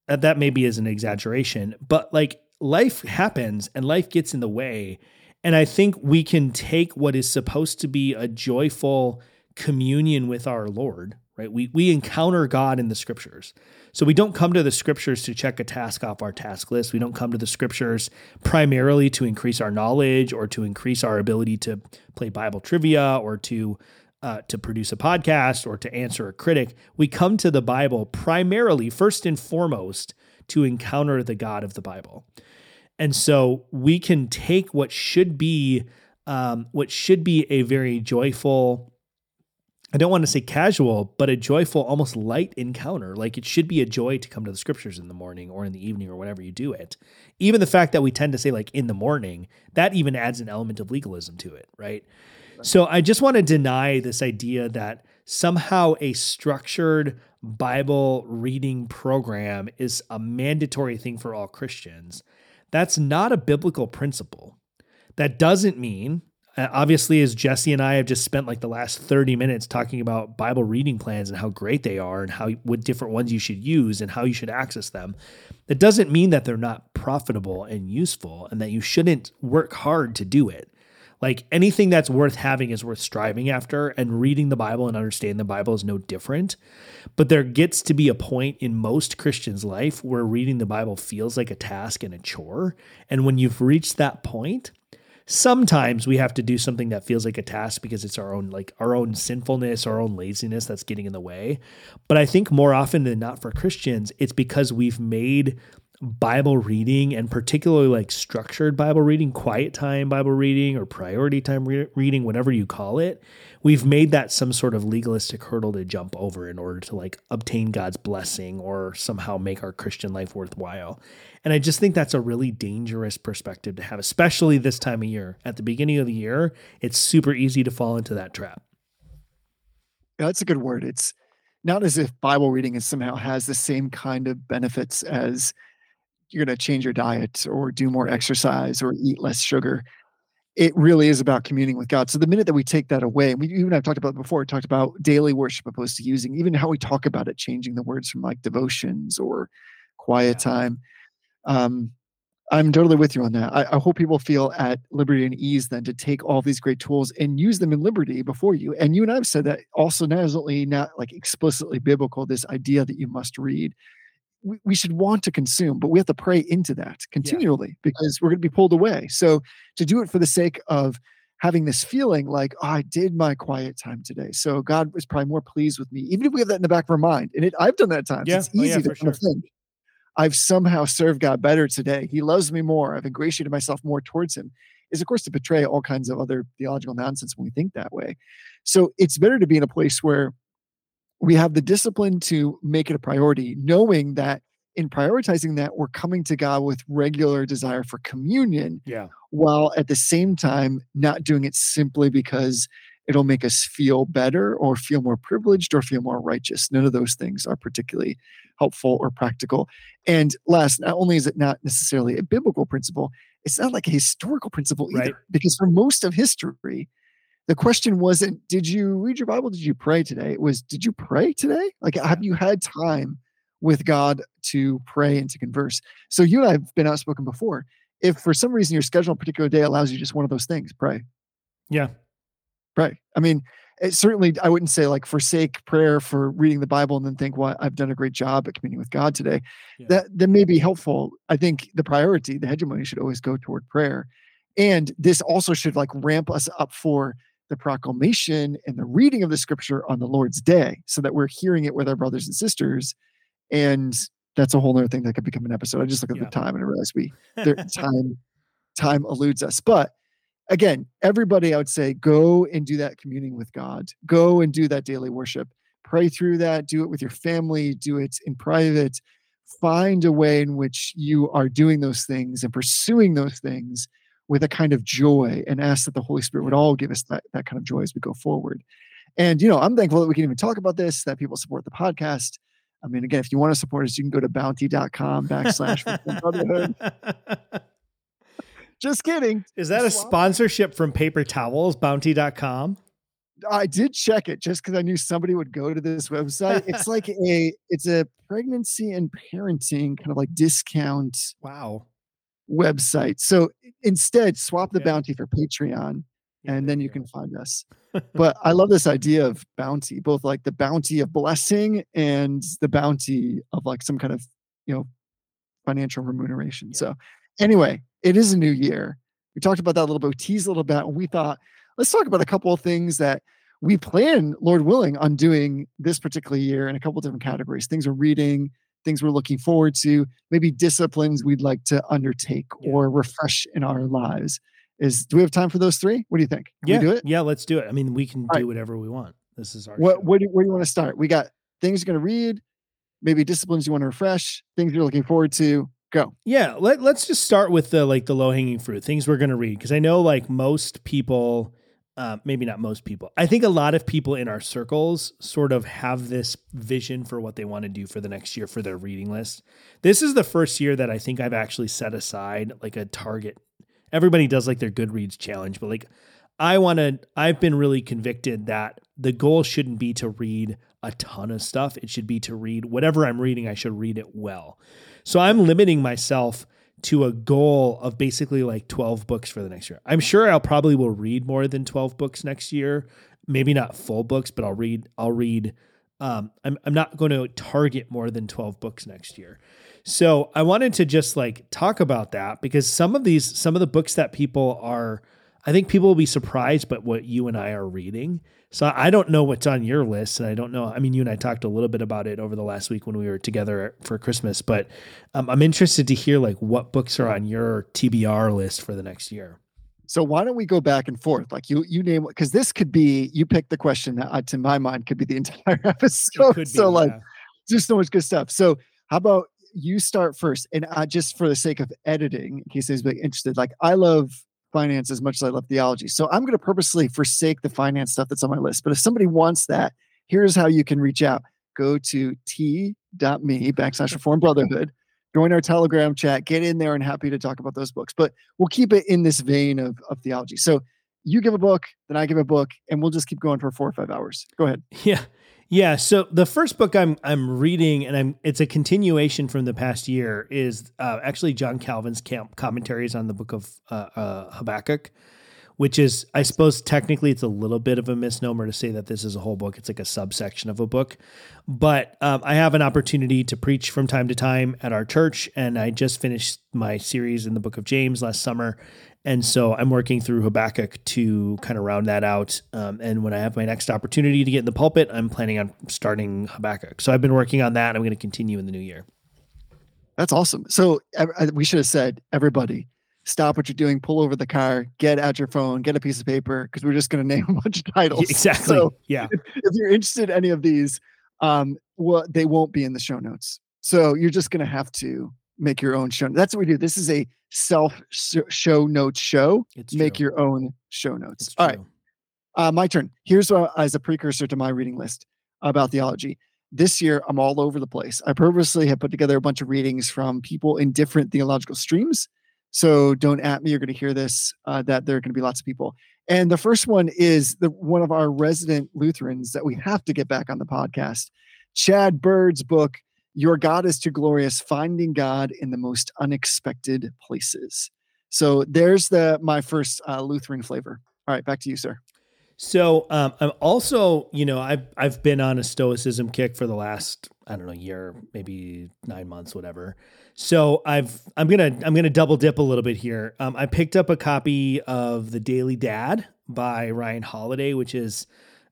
uh, that maybe is an exaggeration, but like life happens and life gets in the way. And I think we can take what is supposed to be a joyful communion with our Lord, right? We, we encounter God in the scriptures. So we don't come to the scriptures to check a task off our task list. We don't come to the scriptures primarily to increase our knowledge or to increase our ability to play Bible trivia or to uh, to produce a podcast or to answer a critic. We come to the Bible primarily, first and foremost, to encounter the God of the Bible. And so we can take what should be um, what should be a very joyful, I don't want to say casual, but a joyful, almost light encounter. Like it should be a joy to come to the scriptures in the morning or in the evening or whenever you do it. Even the fact that we tend to say like in the morning, that even adds an element of legalism to it, right? So I just want to deny this idea that somehow a structured Bible reading program is a mandatory thing for all Christians. That's not a biblical principle. That doesn't mean, Uh, obviously, as Jesse and I have just spent like the last 30 minutes talking about Bible reading plans and how great they are and how what different ones you should use and how you should access them. That doesn't mean that they're not profitable and useful and that you shouldn't work hard to do it. Like anything that's worth having is worth striving after, and reading the Bible and understanding the Bible is no different. But there gets to be a point in most Christians' life where reading the Bible feels like a task and a chore. And when you've reached that point, sometimes we have to do something that feels like a task because it's our own like our own sinfulness our own laziness that's getting in the way. But i think more often than not for christians it's because we've made bible reading and particularly like structured bible reading quiet time bible reading or priority time re- reading whatever you call it we've made that some sort of legalistic hurdle to jump over in order to like obtain god's blessing or somehow make our christian life worthwhile and I just think that's a really dangerous perspective to have, especially this time of year. At the beginning of the year, it's super easy to fall into that trap. Yeah, that's a good word. It's not as if Bible reading is somehow has the same kind of benefits as you're going to change your diet or do more exercise or eat less sugar. It really is about communing with God. So the minute that we take that away, and we even I've talked about it before, talked about daily worship opposed to using, even how we talk about it, changing the words from like devotions or quiet Yeah. time um, I'm totally with you on that. I, I hope people feel at liberty and ease then to take all these great tools and use them in liberty before you. And you and I've said that also not only not like explicitly biblical, this idea that you must read. We, we should want to consume, but we have to pray into that continually because we're going to be pulled away. So to do it for the sake of having this feeling like, oh, I did my quiet time today. So God was probably more pleased with me, even if we have that in the back of our mind. And it, I've done that at times. Yeah. It's Oh, easy yeah, to kind of think. I've somehow served God better today. He loves me more. I've ingratiated myself more towards him. Is of course to betray all kinds of other theological nonsense when we think that way. So it's better to be in a place where we have the discipline to make it a priority, knowing that in prioritizing that, we're coming to God with regular desire for communion, Yeah. while at the same time not doing it simply because it'll make us feel better or feel more privileged or feel more righteous. None of those things are particularly helpful or practical. And last, not only is it not necessarily a biblical principle, it's not like a historical principle either. Right. Because for most of history, the question wasn't, did you read your Bible? Did you pray today? It was, did you pray today? Like, have you had time with God to pray and to converse? So you and I have been outspoken before. If for some reason your schedule on a particular day allows you just one of those things, pray. Yeah. Pray. I mean, it certainly, I wouldn't say like forsake prayer for reading the Bible and then think, well, I've done a great job at communing with God today. Yeah. That that may be helpful. I think the priority, the hegemony should always go toward prayer. And this also should like ramp us up for the proclamation and the reading of the scripture on the Lord's day so that we're hearing it with our brothers and sisters. And that's a whole other thing that could become an episode. I just look at Yeah. the time and I realize we there, [LAUGHS] time time eludes us. But again, everybody I would say go and do that communing with God. Go and do that daily worship. Pray through that, do it with your family, do it in private. Find a way in which you are doing those things and pursuing those things with a kind of joy and ask that the Holy Spirit would all give us that, that kind of joy as we go forward. And, you know, I'm thankful that we can even talk about this, that people support the podcast. I mean, again, if you want to support us, you can go to bounty.com backslash brotherhood. [LAUGHS] Just kidding. Is that a sponsorship from paper towels, bounty.com? I did check it just because I knew somebody would go to this website. It's like [LAUGHS] a it's a pregnancy and parenting kind of like discount Wow. Website. So instead, swap the Yeah. bounty for Patreon, Yeah, and then you can find us. [LAUGHS] but I love this idea of bounty, both like the bounty of blessing and the bounty of like some kind of you know financial remuneration. Yeah. So anyway, it is a new year. We talked about that a little bit, we teased a little bit, and we thought let's talk about a couple of things that we plan, Lord willing, on doing this particular year in a couple different categories. Things we're reading, things we're looking forward to, maybe disciplines we'd like to undertake Yeah. or refresh in our lives. Is do we have time for those three? What do you think? Can Yeah, we do it? yeah, let's do it. I mean, we can do right. whatever we want. This is our What do, where do you want to start? We got things you're going to read, maybe disciplines you want to refresh, things you're looking forward to. Go. Yeah, let, let's just start with the like the low hanging fruit things we're going to read because I know like most people, uh, maybe not most people. I think a lot of people in our circles sort of have this vision for what they want to do for the next year for their reading list. This is the first year that I think I've actually set aside like a target. Everybody does like their Goodreads challenge, but like I want to. I've been really convicted that the goal shouldn't be to read a ton of stuff. It should be to read whatever I'm reading. I should read it well. So I'm limiting myself to a goal of basically like 12 books for the next year. I'm sure I'll probably will read more than 12 books next year. Maybe not full books, but I'll read I'll read um I'm I'm not going to target more than 12 books next year. So I wanted to just like talk about that because some of these some of the books that people are I think people will be surprised by what you and I are reading. So I don't know what's on your list, and I don't know. I mean, you and I talked a little bit about it over the last week when we were together for Christmas, but um, I'm interested to hear like what books are on your TBR list for the next year. So why don't we go back and forth? Like you you name because this could be you pick the question that uh, to my mind could be the [LAUGHS] entire episode. Be, so like yeah. there's so much good stuff. So how about you start first? And I just for the sake of editing, in case anybody's interested, like I love finance as much as I love theology. So I'm going to purposely forsake the finance stuff that's on my list. But if somebody wants that, here's how you can reach out. Go to t.me backslash reform brotherhood. Join our Telegram chat. Get in there and happy to talk about those books. But we'll keep it in this vein of, of theology. So you give a book, then I give a book, and we'll just keep going for four or five hours. Go ahead. [LAUGHS] Yeah. Yeah. So the first book I'm I'm reading, and I'm it's a continuation from the past year, is uh, actually John Calvin's camp commentaries on the book of uh, uh, Habakkuk, which is I suppose technically it's a little bit of a misnomer to say that this is a whole book. It's like a subsection of a book, but um, I have an opportunity to preach from time to time at our church, and I just finished my series in the book of James last summer. And so I'm working through Habakkuk to kind of round that out. Um, and when I have my next opportunity to get in the pulpit, I'm planning on starting Habakkuk. So I've been working on that. I'm going to continue in the new year. That's awesome. So we should have said, everybody, stop what you're doing, pull over the car, get out your phone, get a piece of paper, because we're just going [LAUGHS] to name a bunch of titles. Exactly. So yeah. if you're interested in any of these, um, well, they won't be in the show notes. So you're just going to have to make your own show. That's what we do. This is a self show notes show. It's Make true. your own show notes. All right. Uh, my turn. Here's what, as a precursor to my reading list about theology. This year, I'm all over the place. I purposely have put together a bunch of readings from people in different theological streams. So don't at me. You're going to hear this. Uh, that there are going to be lots of people. And the first one is the one of our resident Lutherans that we have to get back on the podcast, Chad Bird's book. Your God is too glorious. Finding God in the most unexpected places. So there's the my first uh, Lutheran flavor. All right, back to you, sir. So um, I'm also, you know, I've I've been on a stoicism kick for the last I don't know year, maybe nine months, whatever. So I've I'm gonna I'm gonna double dip a little bit here. Um, I picked up a copy of the Daily Dad by Ryan Holiday, which is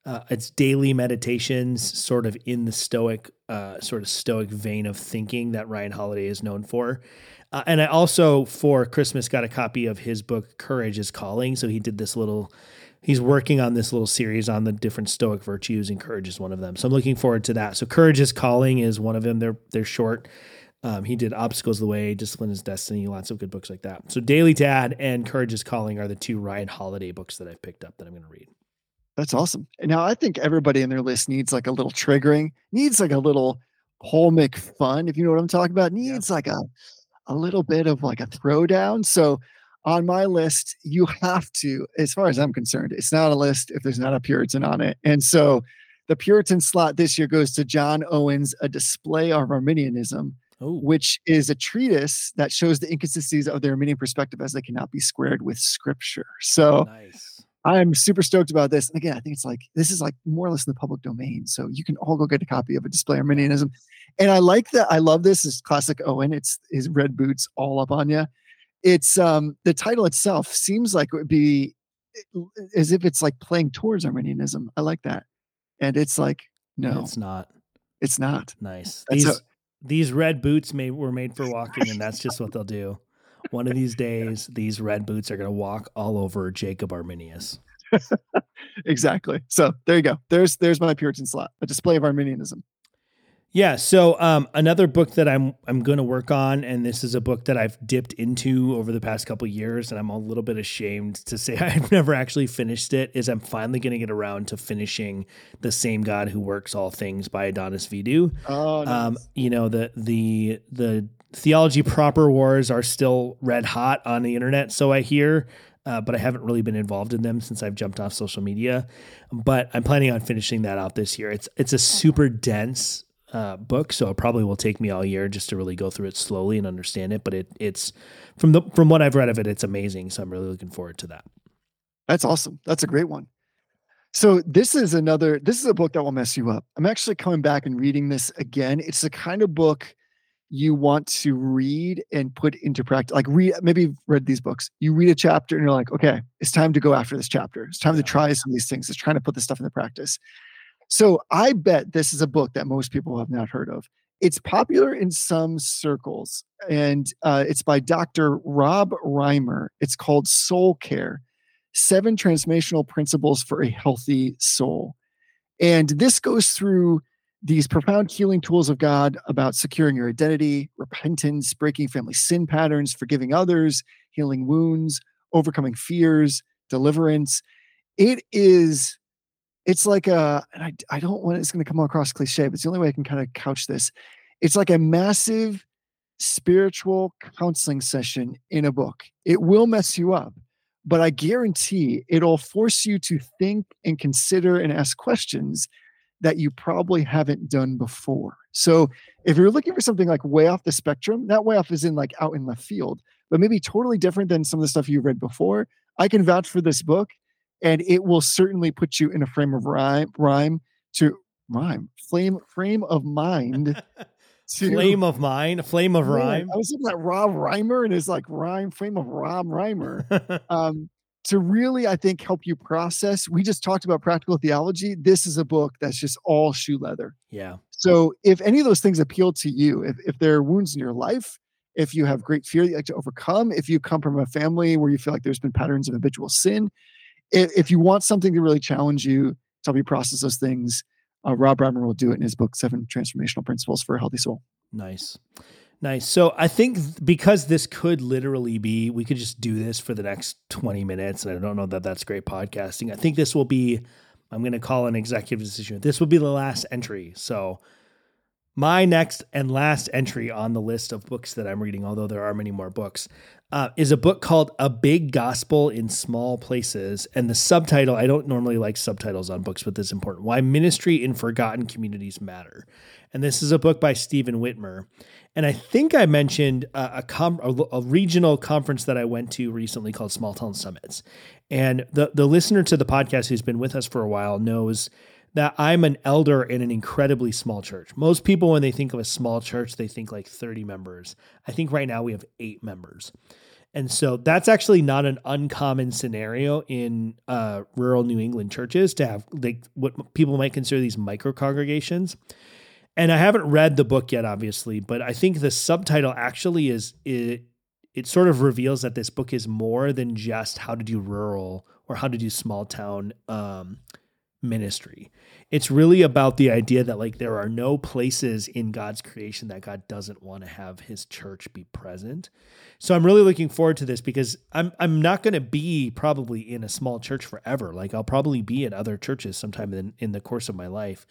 uh, it's daily meditations, sort of in the Stoic, uh, sort of Stoic vein of thinking that Ryan Holiday is known for. Uh, and I also for Christmas got a copy of his book Courage is Calling. So he did this little he's working on this little series on the different stoic virtues and courage is one of them. So i'm looking forward to that. So courage is calling is one of them. They're they're short. Um, he did obstacles the way discipline is destiny lots of good books like that. So daily dad and courage is calling are the two ryan holiday books that i've picked up that i'm going to read That's awesome. Now I think everybody in their list needs like a little triggering, needs like a little polemic fun, if you know what I'm talking about, needs like a a little bit of like a throwdown. So on my list, you have to, as far as I'm concerned, it's not a list if there's not a Puritan on it. And so the Puritan slot this year goes to John Owen's, A Display of Arminianism, oh which is a treatise that shows the inconsistencies of the Arminian perspective as they cannot be squared with scripture. So nice I'm super stoked about this. And again, I think it's like this is like more or less in the public domain. So you can all go get a copy of a display Arminianism. And I like that. I love this. Is classic Owen. It's his red boots all up on you. It's um the title itself seems like it would be as if it's like playing towards Arminianism. I like that. And it's like, no, It's not it's not. nice. That's These a- these red boots made were made for walking, and that's just what they'll do. One of these [LAUGHS] days, these red boots are going to walk all over Jacob Arminius. [LAUGHS] Exactly. So there you go. There's there's my Puritan slot, a display of Arminianism. Yeah. So um, another book that I'm I'm going to work on, and this is a book that I've dipped into over the past couple years, and I'm a little bit ashamed to say [LAUGHS] I've never actually finished it. Is I'm finally going to get around to finishing the same God who works all things by Adonis Vidu. Oh, Um, nice. you know the the the theology proper wars are still red hot on the internet, so I hear. Uh, but I haven't really been involved in them since I've jumped off social media. But I'm planning on finishing that out this year. It's it's a super dense uh, book, so it probably will take me all year just to really go through it slowly and understand it. But it it's from the from what I've read of it, it's amazing. So I'm really looking forward to that. That's awesome. That's a great one. So this is another this is a book that will mess you up. I'm actually coming back and reading this again. It's the kind of book you want to read and put into practice. Like read maybe you've read these books. You read a chapter and you're like, okay, it's time to go after this chapter. It's time Yeah. to try some of these things. It's trying to put this stuff into practice. So I bet this is a book that most people have not heard of. It's popular in some circles, and uh, it's by Dr. Rob Reimer. It's called Soul Care Seven Transformational Principles for a Healthy Soul. And this goes through these profound healing tools of God about securing your identity, repentance, breaking family sin patterns, forgiving others, healing wounds, overcoming fears, deliverance. It is, it's like a, and I, I don't want it's going to come across cliche, but it's the only way I can kind of couch this. It's like a massive spiritual counseling session in a book. It will mess you up, but I guarantee it'll force you to think and consider and ask questions that you probably haven't done before. So if you're looking for something like way off the spectrum, not way off is in like out in left field, but maybe totally different than some of the stuff you've read before, I can vouch for this book and it will certainly put you in a frame of rhyme, rhyme to rhyme, flame, frame of mind [LAUGHS] to Flame of mine, flame of rhyme. I was looking at Rob Reimer and his like rhyme frame of Rob Reimer. [LAUGHS] um, to really, I think, help you process. We just talked about practical theology. This is a book that's just all shoe leather. yeah. So if any of those things appeal to you, if, if there are wounds in your life, if you have great fear that you like to overcome, if you come from a family where you feel like there's been patterns of habitual sin, if, if you want something to really challenge you to help you process those things, uh, Rob Reimer will do it in his book, Seven Transformational Principles for a Healthy Soul. Nice. Nice. So I think because this could literally be, we could just do this for the next 20 minutes. And I don't know that that's great podcasting. I think this will be, I'm going to call an executive decision. This will be the last entry. So my next and last entry on the list of books that I'm reading, although there are many more books, uh, is a book called A Big Gospel in Small Places. And the subtitle, I don't normally like subtitles on books, but this is important Why Ministry in Forgotten Communities Matter. And this is a book by Stephen Witmer. And I think I mentioned a, a, com- a, a regional conference that I went to recently called Small Town Summits. And the, the listener to the podcast who's been with us for a while knows that I'm an elder in an incredibly small church. Most people, when they think of a small church, they think like 30 members. I think right now we have eight members. And so that's actually not an uncommon scenario in uh, rural New England churches to have like what people might consider these micro congregations. And I haven't read the book yet, obviously, but I think the subtitle actually is it. It sort of reveals that this book is more than just how to do rural or how to do small town um, ministry. It's really about the idea that like there are no places in God's creation that God doesn't want to have his church be present. So I'm really looking forward to this because I'm I'm not going to be probably in a small church forever. Like I'll probably be in other churches sometime in, in the course of my life.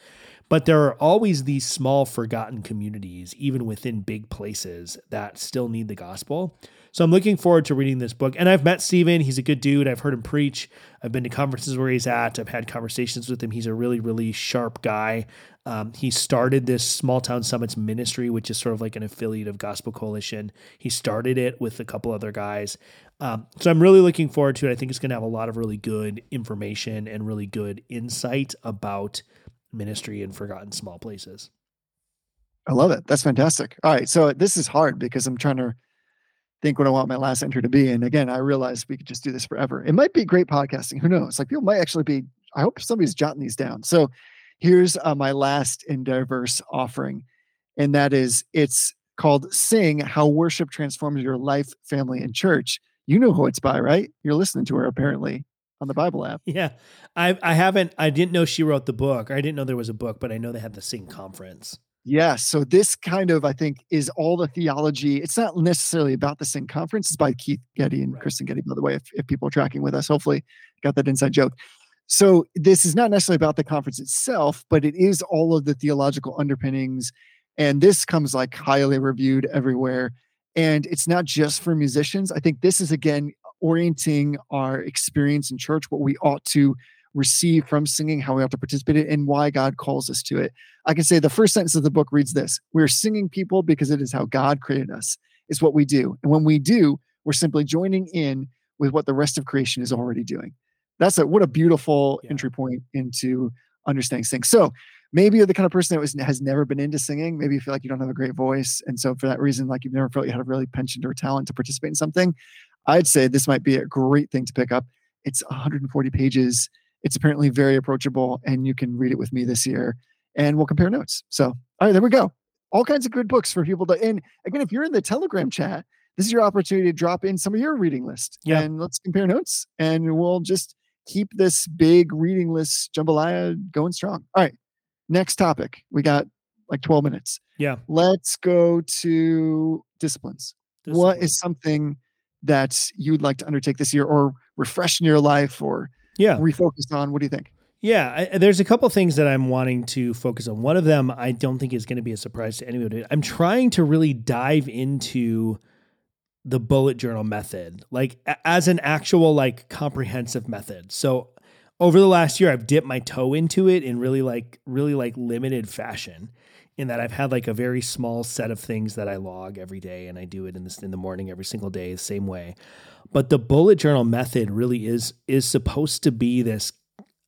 But there are always these small forgotten communities even within big places that still need the gospel. So I'm looking forward to reading this book. And I've met Stephen. He's a good dude. I've heard him preach. I've been to conferences where he's at. I've had conversations with him. He's a really, really sharp guy. Um, he started this Small Town Summits ministry, which is sort of like an affiliate of Gospel Coalition. He started it with a couple other guys. Um, so I'm really looking forward to it. I think it's going to have a lot of really good information and really good insight about ministry in forgotten small places. I love it. That's fantastic. All right. So this is hard because I'm trying to think what I want my last entry to be. And again, I realized we could just do this forever. It might be great podcasting. Who knows? Like people might actually be. I hope somebody's jotting these down. So here's uh, my last Endeavors offering, and that is it's called "Sing: How Worship Transforms Your Life, Family, and Church." You know who it's by, right? You're listening to her apparently on the Bible app. Yeah. I I haven't I didn't know she wrote the book. I didn't know there was a book, but I know they had the Sing conference. Yeah. So this kind of, I think, is all the theology. It's not necessarily about the Sing conference. It's by Keith Getty and Right. Kristyn Getty, by the way, if, if people are tracking with us, hopefully got that inside joke. So this is not necessarily about the conference itself, but it is all of the theological underpinnings. And this comes like highly reviewed everywhere. And it's not just for musicians. I think this is again orienting our experience in church, what we ought to receive from singing, how we have to participate in it, and why God calls us to it. I can say the first sentence of the book reads this We're singing people because it is how God created us, it's what we do. And when we do, we're simply joining in with what the rest of creation is already doing. That's a what a beautiful Yeah. entry point into understanding sing. So maybe you're the kind of person that was, has never been into singing. Maybe you feel like you don't have a great voice. And so for that reason, like you've never felt you had a really penchant or talent to participate in something. I'd say this might be a great thing to pick up. It's 140 pages. It's apparently very approachable, and you can read it with me this year, and we'll compare notes. So, all right, there we go. All kinds of good books for people to. And again, if you're in the Telegram chat, this is your opportunity to drop in some of your reading list, Yeah. and let's compare notes, and we'll just keep this big reading list jambalaya going strong. All right, next topic. We got like 12 minutes. Yeah. Let's go to disciplines what is something that you'd like to undertake this year or refresh in your life or Yeah. refocus on what do you think Yeah, I, there's a couple things that I'm wanting to focus on. One of them I don't think is going to be a surprise to anybody. I'm trying to really dive into the bullet journal method, like as an actual like comprehensive method. So over the last year, I've dipped my toe into it in really like really like limited fashion. In that I've had like a very small set of things that I log every day, and I do it in this in the morning every single day, the same way. But the bullet journal method really is is supposed to be this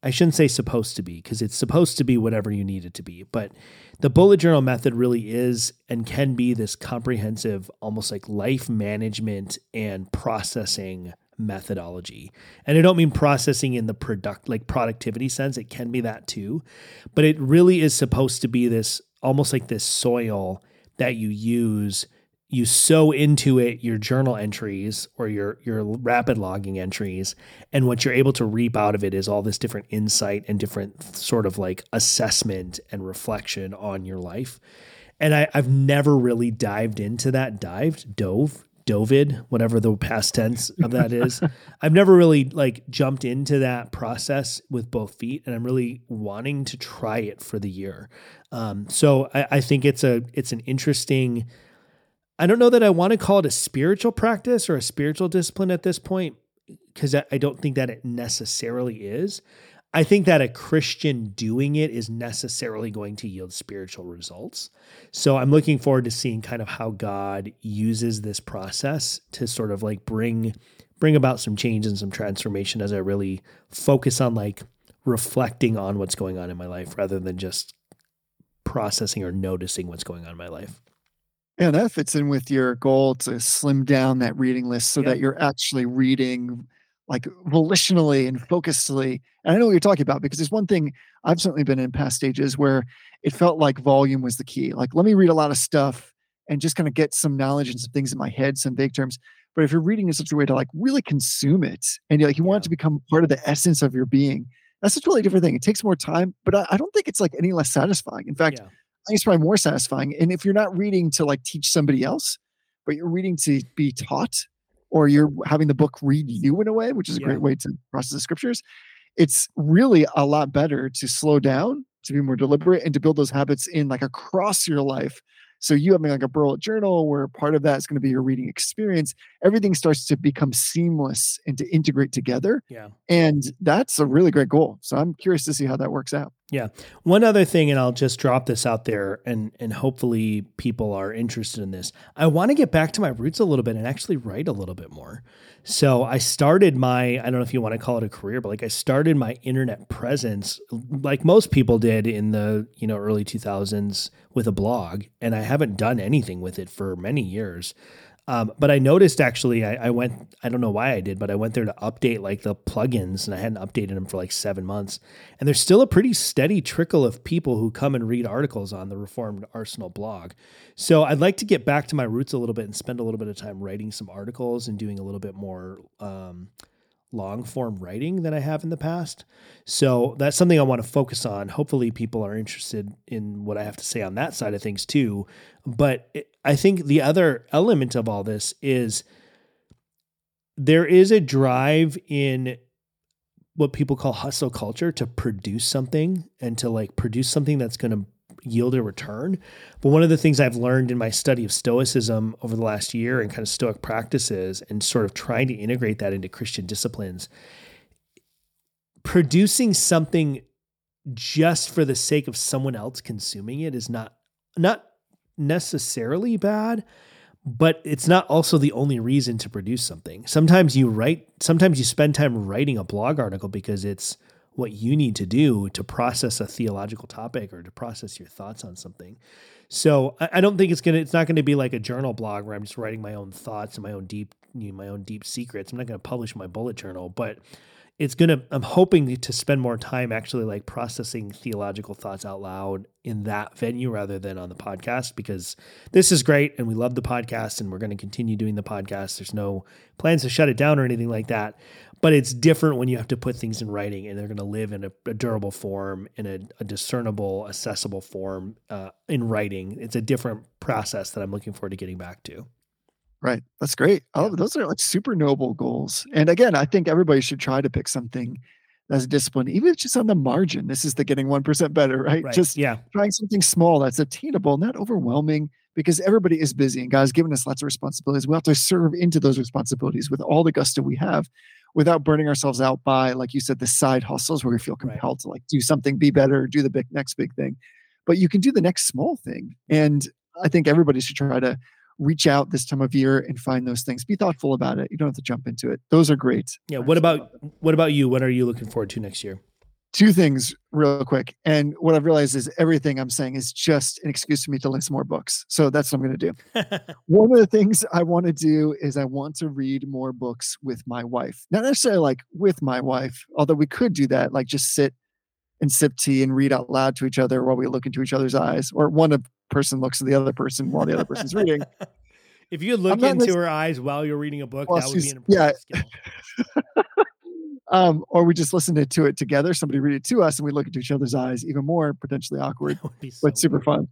I shouldn't say supposed to be because it's supposed to be whatever you need it to be. But the bullet journal method really is and can be this comprehensive, almost like life management and processing methodology. And I don't mean processing in the product like productivity sense. It can be that too. But it really is supposed to be this almost like this soil that you use you sow into it your journal entries or your your rapid logging entries. And what you're able to reap out of it is all this different insight and different sort of like assessment and reflection on your life. And I, i've never really dived into that dived dove dovid whatever the past tense of that is [LAUGHS] i've never really like jumped into that process with both feet and i'm really wanting to try it for the year um, so I, I think it's a it's an interesting I don't know that I want to call it a spiritual practice or a spiritual discipline at this point because I I don't think that it necessarily is. I think that a Christian doing it is necessarily going to yield spiritual results. So I'm looking forward to seeing kind of how God uses this process to sort of like bring bring about some change and some transformation as I really focus on like reflecting on what's going on in my life rather than just processing or noticing what's going on in my life. yeah that fits in with your goal to slim down that reading list so Yep. that you're actually reading like volitionally and focusedly and i know what you're talking about because there's one thing i've certainly been in past stages where it felt like volume was the key like let me read a lot of stuff and just kind of get some knowledge and some things in my head some vague terms but if you're reading in such a way to like really consume it and you're like you want it to become part of the essence of your being that's a totally different thing it takes more time but i, I don't think it's like any less satisfying in fact Yeah. I think it's probably more satisfying. And if you're not reading to like teach somebody else, but you're reading to be taught, or you're having the book read you in a way, which is a Yeah. great way to process the scriptures, it's really a lot better to slow down, to be more deliberate, and to build those habits in like across your life. So you having like a bullet journal where part of that is going to be your reading experience, everything starts to become seamless and to integrate together. Yeah. And that's a really great goal. So I'm curious to see how that works out. One other thing, and I'll just drop this out there, and and hopefully people are interested in this. I want to get back to my roots a little bit and actually write a little bit more. So I started my I don't know if you want to call it a career, but like I started my internet presence like most people did in the you know early two thousands with a blog, and I haven't done anything with it for many years. Um, but I noticed actually, I, I went, I don't know why I did, but I went there to update like the plugins and I hadn't updated them for like seven months. And there's still a pretty steady trickle of people who come and read articles on the Reformed Arsenal blog. So I'd like to get back to my roots a little bit and spend a little bit of time writing some articles and doing a little bit more um, long form writing than I have in the past. So that's something I want to focus on. Hopefully, people are interested in what I have to say on that side of things too. But I think the other element of all this is there is a drive in what people call hustle culture to produce something and to like produce something that's going to yield a return. But one of the things I've learned in my study of Stoicism over the last year and kind of Stoic practices and sort of trying to integrate that into Christian disciplines, producing something just for the sake of someone else consuming it is not not necessarily bad but it's not also the only reason to produce something. Sometimes you write, sometimes you spend time writing a blog article because it's what you need to do to process a theological topic or to process your thoughts on something. So I, I don't think it's gonna it's not gonna be like a journal blog where I'm just writing my own thoughts and my own deep you know, my own deep secrets. I'm not gonna publish my bullet journal, but it's gonna i'm hoping to spend more time actually like processing theological thoughts out loud in that venue rather than on the podcast because this is great and we love the podcast and we're to continue doing the podcast there's no plans to shut it down or anything like that but it's different when you have to put things in writing and they're going to live in a, a durable form in a, a discernible accessible form uh, in writing it's a different process that i'm looking forward to getting back to Right. That's great. Oh, those are like super noble goals. And again, I think everybody should try to pick something that's a discipline, even if it's just on the margin. This is the getting 1% better, right? right Just yeah trying something small that's attainable, not overwhelming, because everybody is busy and God's given us lots of responsibilities. We have to serve into those responsibilities with all the gusto we have without burning ourselves out by, like you said, the side hustles where we feel Right. compelled to like do something, be better, do the big next big thing. But you can do the next small thing. And I think everybody should try to reach out this time of year and find those things. Be thoughtful about it. You don't have to jump into it. Those are great. yeah what about what about you what are you looking forward to next year two things real quick. And what I've realized is everything I'm saying is just an excuse for me to list more books. So that's what I'm going to do. [LAUGHS] One of the things I want to do is I want to read more books with my wife. Not necessarily like with my wife, although we could do that, like just sit and sip tea and read out loud to each other while we look into each other's eyes, or one of- person looks at the other person while the other person's reading. [LAUGHS] if you look into her eyes while you're reading a book Well, that would be an yeah. impressive skill [LAUGHS] Um, or we just listen to, it together. Somebody read it to us and we look into each other's eyes, even more potentially [LAUGHS] awkward. that would be so but super weird. fun.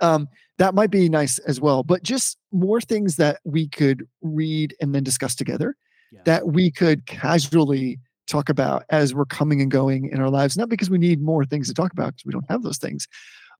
Um, that might be nice as well. But just more things that we could read and then discuss together Yeah. that we could casually talk about as we're coming and going in our lives. Not because we need more things to talk about because we don't have those things,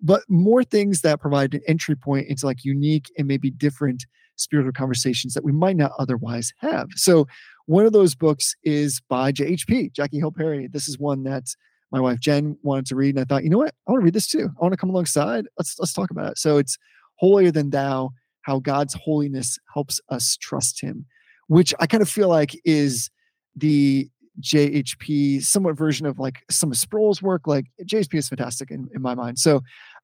but more things that provide an entry point into like unique and maybe different spiritual conversations that we might not otherwise have. So one of those books is by JHP, Jackie Hill Perry. This is one that my wife Jen wanted to read, and I thought, you know what, I want to read this too. I want to come alongside. Let's let's talk about it. So it's holier than thou, how God's holiness helps us trust Him, which I kind of feel like is the JHP somewhat version of like some of Sproul's work. Like JHP is fantastic in, in my mind. So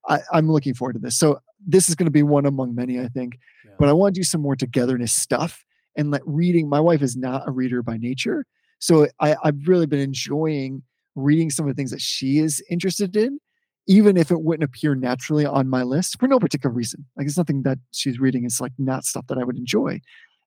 I, I'm looking forward to this. So this is going to be one among many, I think. Yeah. But I want to do some more togetherness stuff and let reading. My wife is not a reader by nature, so I, I've really been enjoying reading some of the things that she is interested in, even if it wouldn't appear naturally on my list for no particular reason. Like it's nothing that she's reading is like not stuff that I would enjoy.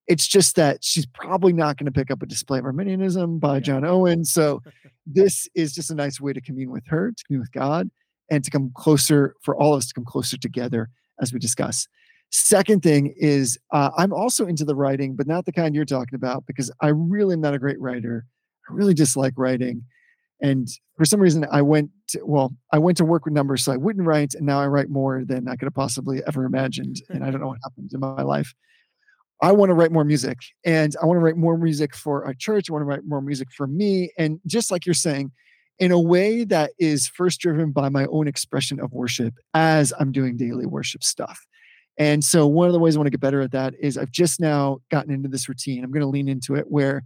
It's just that she's probably not going to pick up a display of Arminianism by Yeah. John Owen. So this is just a nice way to commune with her, to commune with God, and to come closer for all of us to come closer together as we discuss. Second thing is uh, I'm also into the writing, but not the kind you're talking about because I really am not a great writer. I really dislike writing. And for some reason, I went to, well, I went to work with numbers, so I wouldn't write, and now I write more than I could have possibly ever imagined. And I don't know what happened in my life. I want to write more music, and I want to write more music for our church. I want to write more music for me, and just like you're saying, in a way that is first driven by my own expression of worship as I'm doing daily worship stuff. And so, one of the ways I want to get better at that is I've just now gotten into this routine. I'm going to lean into it where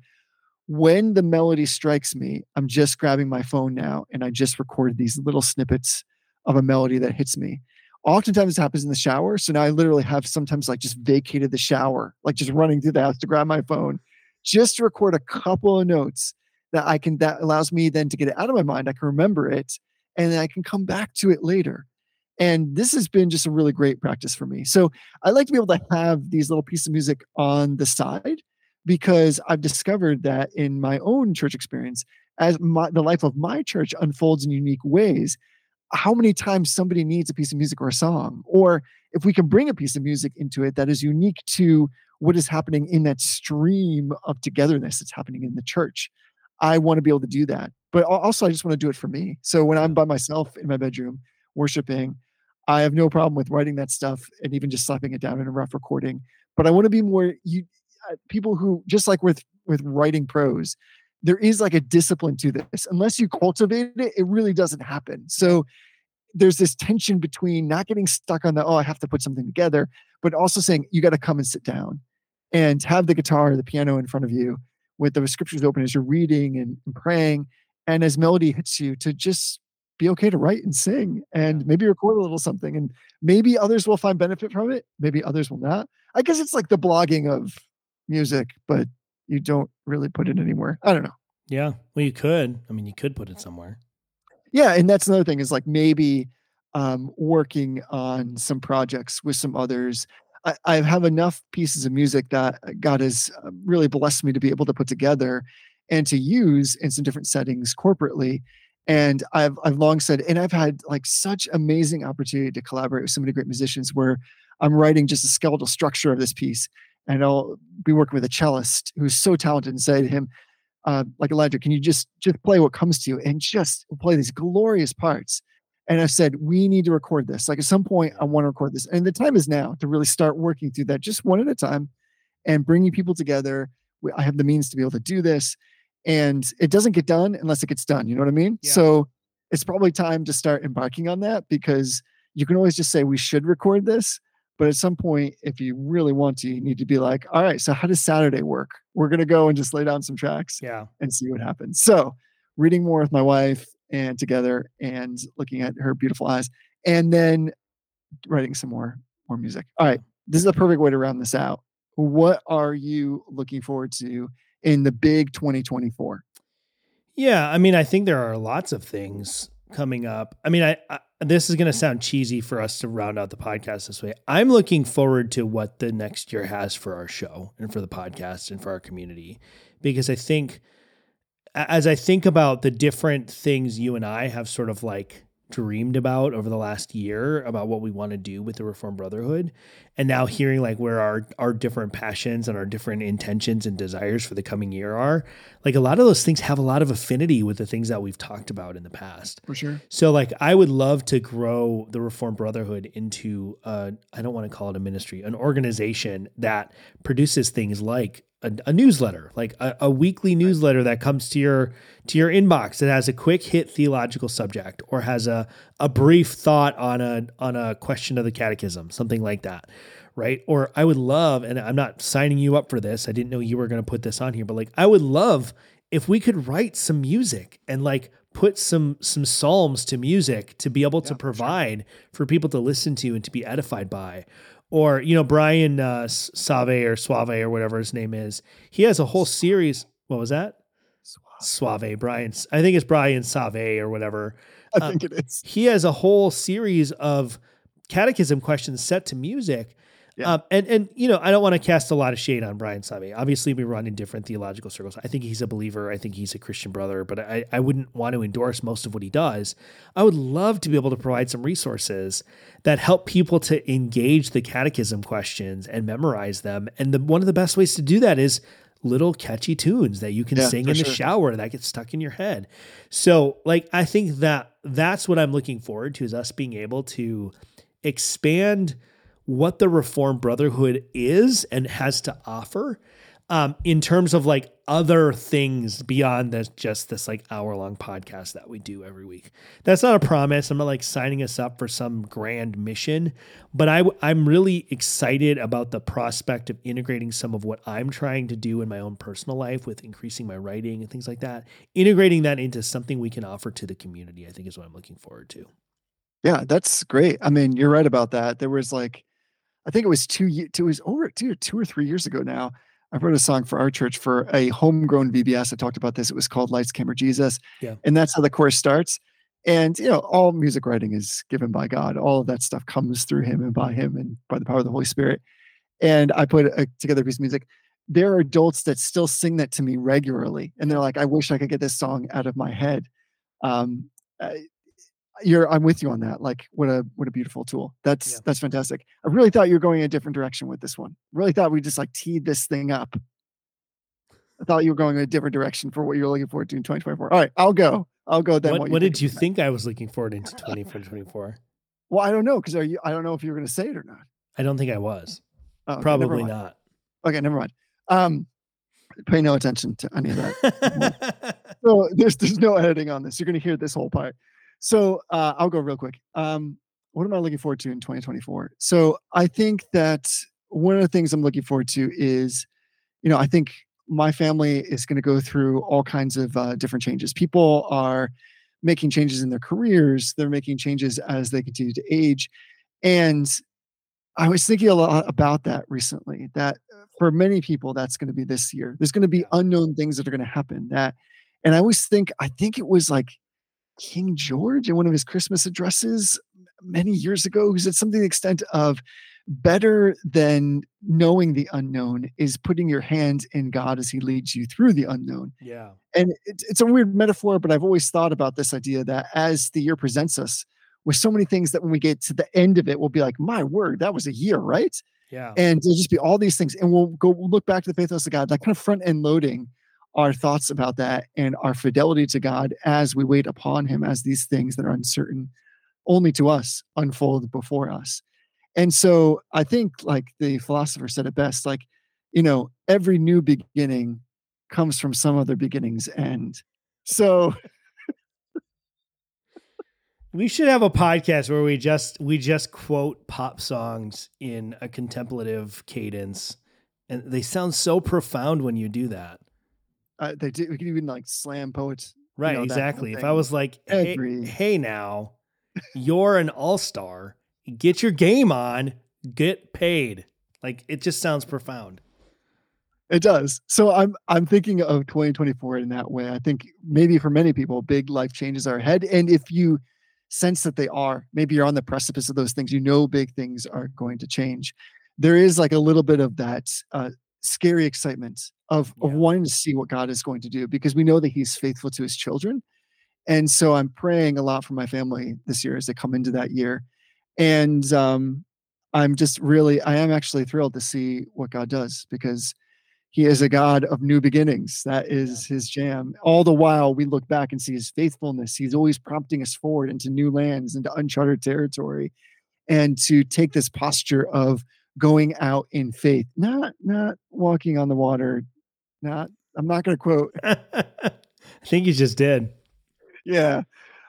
when the melody strikes me, I'm just grabbing my phone now and I just record these little snippets of a melody that hits me. Oftentimes it happens in the shower. So now I literally have sometimes like just vacated the shower, like just running through the house to grab my phone, just to record a couple of notes that I can that allows me then to get it out of my mind. I can remember it and then I can come back to it later. And this has been just a really great practice for me. So I like to be able to have these little pieces of music on the side because I've discovered that in my own church experience, as my, the life of my church unfolds in unique ways, how many times somebody needs a piece of music or a song, or if we can bring a piece of music into it that is unique to what is happening in that stream of togetherness that's happening in the church. I want to be able to do that. But also, I just want to do it for me. So when I'm by myself in my bedroom worshiping, I have no problem with writing that stuff and even just slapping it down in a rough recording. But I want to be more you uh, people who just like with with writing prose, there is like a discipline to this. Unless you cultivate it, it really doesn't happen. So there's this tension between not getting stuck on the oh I have to put something together, but also saying you got to come and sit down and have the guitar or the piano in front of you with the scriptures open as you're reading and, and praying and as melody hits you to just be okay to write and sing and maybe record a little something and maybe others will find benefit from it maybe others will not i guess it's like the blogging of music but you don't really put it anywhere i don't know Yeah. Well, you could. I mean, you could put it somewhere. yeah and that's another thing is like maybe um, working on some projects with some others I, I have enough pieces of music that god has uh, really blessed me to be able to put together and to use in some different settings corporately and i've i've long said and i've had like such amazing opportunity to collaborate with so many great musicians where i'm writing just a skeletal structure of this piece and i'll be working with a cellist who's so talented and say to him uh, like elijah can you just just play what comes to you and just play these glorious parts? And i've said we need to record this. Like at some point i want to record this. And the time is now to really start working through that just one at a time and bringing people together. I have the means to be able to do this and it doesn't get done unless it gets done you know what i mean Yeah. so it's probably time to start embarking on that because you can always just say we should record this but at some point if you really want to you need to be like all right so how does saturday work we're going to go and just lay down some tracks Yeah. and see what happens. So, reading more with my wife and together and looking at her beautiful eyes and then writing some more more music. All right, this is a perfect way to round this out. What are you looking forward to in the big 2024? Yeah, I mean, I think there are lots of things coming up. I mean, I, I this is going to sound cheesy for us to round out the podcast this way. I'm looking forward to what the next year has for our show and for the podcast and for our community because I think as I think about the different things you and I have sort of like dreamed about over the last year about what we want to do with the Reformed Brotherhood and now hearing like where our our different passions and our different intentions and desires for the coming year are like a lot of those things have a lot of affinity with the things that we've talked about in the past For sure. so like I would love to grow the Reformed Brotherhood into uh I don't want to call it a ministry, an organization that produces things like a, a newsletter, like a, a weekly newsletter that comes to your to your inbox that has a quick hit theological subject or has a a brief thought on a on a question of the catechism, something like that. Right. Or I would love, and I'm not signing you up for this. I didn't know you were going to put this on here, but like I would love if we could write some music and like put some some psalms to music to be able to provide for people to listen to and to be edified by or you know brian uh, save or suave or whatever his name is he has a whole series what was that suave brian i think it's brian save or whatever I Uh, think it is. he has a whole series of catechism questions set to music. Yeah. Um, and and you know, I don't want to cast a lot of shade on Brian Sauvé. Obviously, we run in different theological circles. I think he's a believer. I think he's a Christian brother, but I, I wouldn't want to endorse most of what he does. I would love to be able to provide some resources that help people to engage the catechism questions and memorize them. And the, one of the best ways to do that is little catchy tunes that you can Yeah, sing in the sure. shower that gets stuck in your head. So, like, I think that that's what I'm looking forward to is us being able to expand what the Reformed Brotherhood is and has to offer um, in terms of like other things beyond this, just this like hour long podcast that we do every week. That's not a promise. I'm not like signing us up for some grand mission, but I, I'm really excited about the prospect of integrating some of what I'm trying to do in my own personal life with increasing my writing and things like that. Integrating that into something we can offer to the community, I think is what I'm looking forward to. Yeah, that's great. I mean, you're right about that. There was like, I think it was two, ye- it was over two, two or three years ago now. I wrote a song for our church for a homegrown VBS. I talked about this. It was called Lights, Camera, Jesus. Yeah. And that's how the chorus starts. And, you know, all music writing is given by God. All of that stuff comes through him and by him and by the power of the Holy Spirit. And I put a, together a piece of music. There are adults that still sing that to me regularly. And they're like, I wish I could get this song out of my head. Um, I- you're I'm with you on that. Like what a what a beautiful tool. That's Yeah. that's fantastic. I really thought you were going a different direction with this one. Really thought we just like teed this thing up. I thought you were going a different direction for what you're looking forward to in 2024. All right, I'll go. I'll go then. what what did you think? think I was looking forward into 2024? [LAUGHS] Well, I don't know because are you? I don't know if you were going to say it or not. I don't think I was. Oh, okay, Probably not. Okay, never mind. Um, pay no attention to any of that. [LAUGHS] so there's there's no editing on this. You're going to hear this whole part. So uh, I'll go real quick. Um, what am I looking forward to in 2024? So I think that one of the things I'm looking forward to is, you know, I think my family is going to go through all kinds of uh, different changes. People are making changes in their careers. They're making changes as they continue to age, and I was thinking a lot about that recently. That uh, for many people, that's going to be this year. There's going to be unknown things that are going to happen. That, and I always think, I think it was like King George in one of his Christmas addresses many years ago, who said something to the extent of, "Better than knowing the unknown is putting your hands in God as He leads you through the unknown." yeah. and it's, it's a weird metaphor but i've always thought about this idea that as the year presents us with so many things that when we get to the end of it we'll be like my word that was a year right Yeah. and there'll just be all these things and we'll go we'll look back to the faithfulness of god like kind of front end loading our thoughts about that and our fidelity to god as we wait upon him as these things that are uncertain only to us unfold before us and so i think like the philosopher said it best like you know every new beginning comes from some other beginning's end. So We should have a podcast where we just we just quote pop songs in a contemplative cadence. And they sound so profound when you do that. Uh, they do. We can even like slam poets. Right, know, kind of exactly. If I was like, hey, hey now, you're an all-star. Get your game on, get paid. Like it just sounds profound. It does. So I'm I'm thinking of 2024 in that way. I think maybe for many people, big life changes are ahead, and if you sense that they are, maybe you're on the precipice of those things. You know, big things are going to change. There is like a little bit of that uh, scary excitement of of wanting to see what God is going to do because we know that He's faithful to His children, and so I'm praying a lot for my family this year as they come into that year, and um, I'm just really I am actually thrilled to see what God does because he is a God of new beginnings. That is his jam. All the while, we look back and see his faithfulness. He's always prompting us forward into new lands, into uncharted territory, and to take this posture of going out in faith, not not walking on the water. Not. I'm not going to quote. [LAUGHS] I think you just did. Yeah.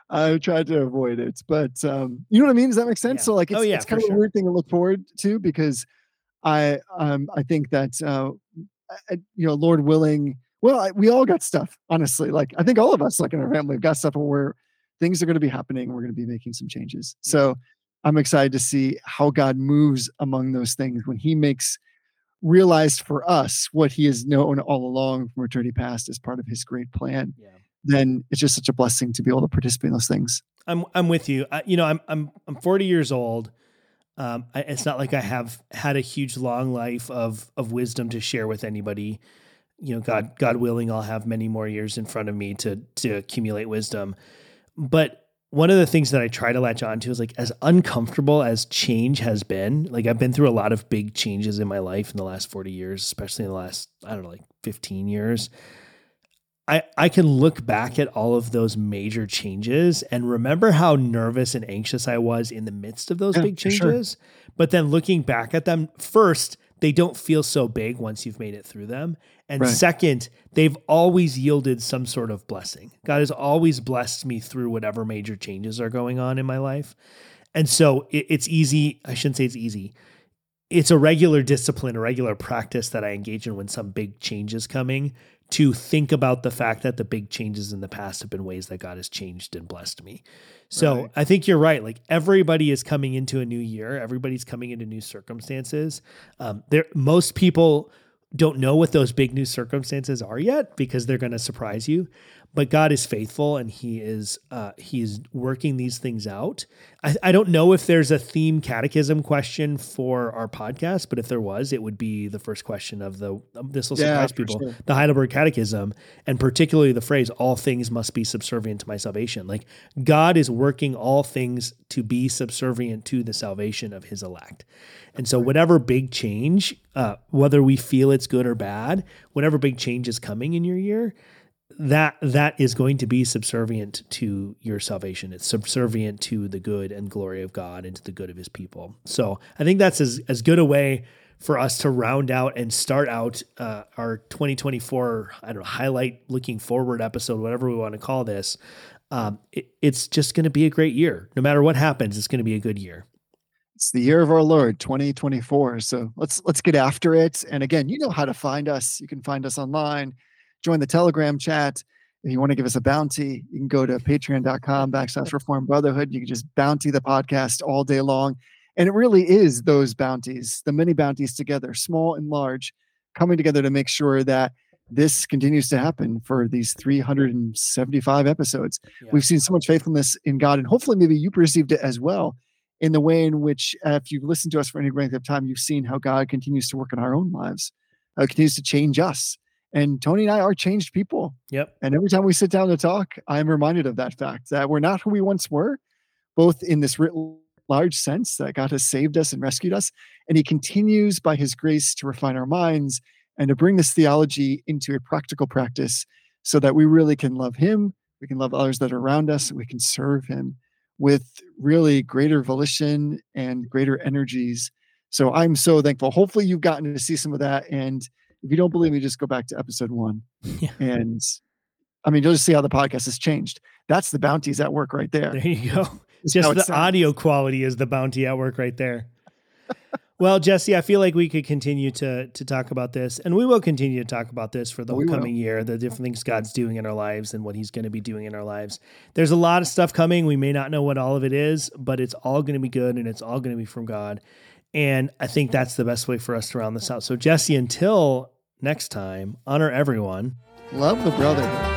I tried to avoid it, but um, you know what I mean. Does that make sense? Yeah. So, like, it's, Oh, yeah, it's kind of sure. a weird thing to look forward to because I, um, I think that uh, I- I- you know, Lord willing, well, I, we all got stuff. Honestly, like I think all of us, like in our family, have got stuff where things are going to be happening. We're going to be making some changes. So, I'm excited to see how God moves among those things when He makes realized for us what He has known all along from eternity past as part of His great plan Yeah. then it's just such a blessing to be able to participate in those things. I'm I'm with you. I, you know, I'm I'm I'm 40 years old. Um, I, it's not like I have had a huge long life of of wisdom to share with anybody. You know, God God willing, I'll have many more years in front of me to to accumulate wisdom. But one of the things that I try to latch on to is like as uncomfortable as change has been. Like I've been through a lot of big changes in my life in the last 40 years, especially in the last I don't know, like 15 years. I, I can look back at all of those major changes and remember how nervous and anxious I was in the midst of those Yeah, big for sure. changes. But then looking back at them, first, they don't feel so big once you've made it through them. And Right. second, they've always yielded some sort of blessing. God has always blessed me through whatever major changes are going on in my life. And so it, it's easy. I shouldn't say it's easy. It's a regular discipline, a regular practice that I engage in when some big change is coming to think about the fact that the big changes in the past have been ways that God has changed and blessed me. So Right. I think you're right. Like everybody is coming into a new year, everybody's coming into new circumstances. Um, there, most people don't know what those big new circumstances are yet because they're going to surprise you. But God is faithful, and He is uh, He is working these things out. I, I don't know if there's a theme catechism question for our podcast, but if there was, it would be the first question of the. um, This will Yeah, surprise for people. sure. The Heidelberg Catechism, and particularly the phrase "all things must be subservient to my salvation." Like God is working all things to be subservient to the salvation of His elect. And so, whatever big change, uh, whether we feel it's good or bad, whatever big change is coming in your year, that that is going to be subservient to your salvation. It's subservient to the good and glory of God and to the good of His people. So, I think that's as as good a way for us to round out and start out uh, our 2024 I don't know highlight looking forward episode, whatever we want to call this. Um, it, it's just going to be a great year. No matter what happens, it's going to be a good year. It's the year of our Lord 2024. So let's let's get after it. And again, you know how to find us. You can find us online, join the Telegram chat. If you want to give us a bounty, you can go to patreon.com backslash reform brotherhood. You can just bounty the podcast all day long. And it really is those bounties, the many bounties together, small and large, coming together to make sure that this continues to happen for these 375 episodes. Yeah. We've seen so much faithfulness in God, and hopefully, maybe you perceived it as well in the way in which, uh, if you've listened to us for any length of time, you've seen how God continues to work in our own lives, uh, continues to change us. And Tony and I are changed people. Yep. And every time we sit down to talk, I'm reminded of that fact that we're not who we once were, both in this writ large sense that God has saved us and rescued us. And He continues by His grace to refine our minds and to bring this theology into a practical practice so that we really can love Him, we can love others that are around us, and we can serve Him with really greater volition and greater energies. So I'm so thankful. Hopefully, you've gotten to see some of that. And if you don't believe me, just go back to episode one. [LAUGHS] Yeah. And I mean, you'll just see how the podcast has changed. That's the bounties at work right there. There you go. [LAUGHS] Just Just the audio quality is the bounty at work right there. well, Jesse, I feel like we could continue to to talk about this, and we will continue to talk about this for the oh, We will. coming year, the different things God's doing in our lives and what He's going to be doing in our lives. There's a lot of stuff coming. We may not know what all of it is, but it's all going to be good, and it's all going to be from God. And I think that's the best way for us to round this out. So, Jesse, until next time, honor everyone. Love the I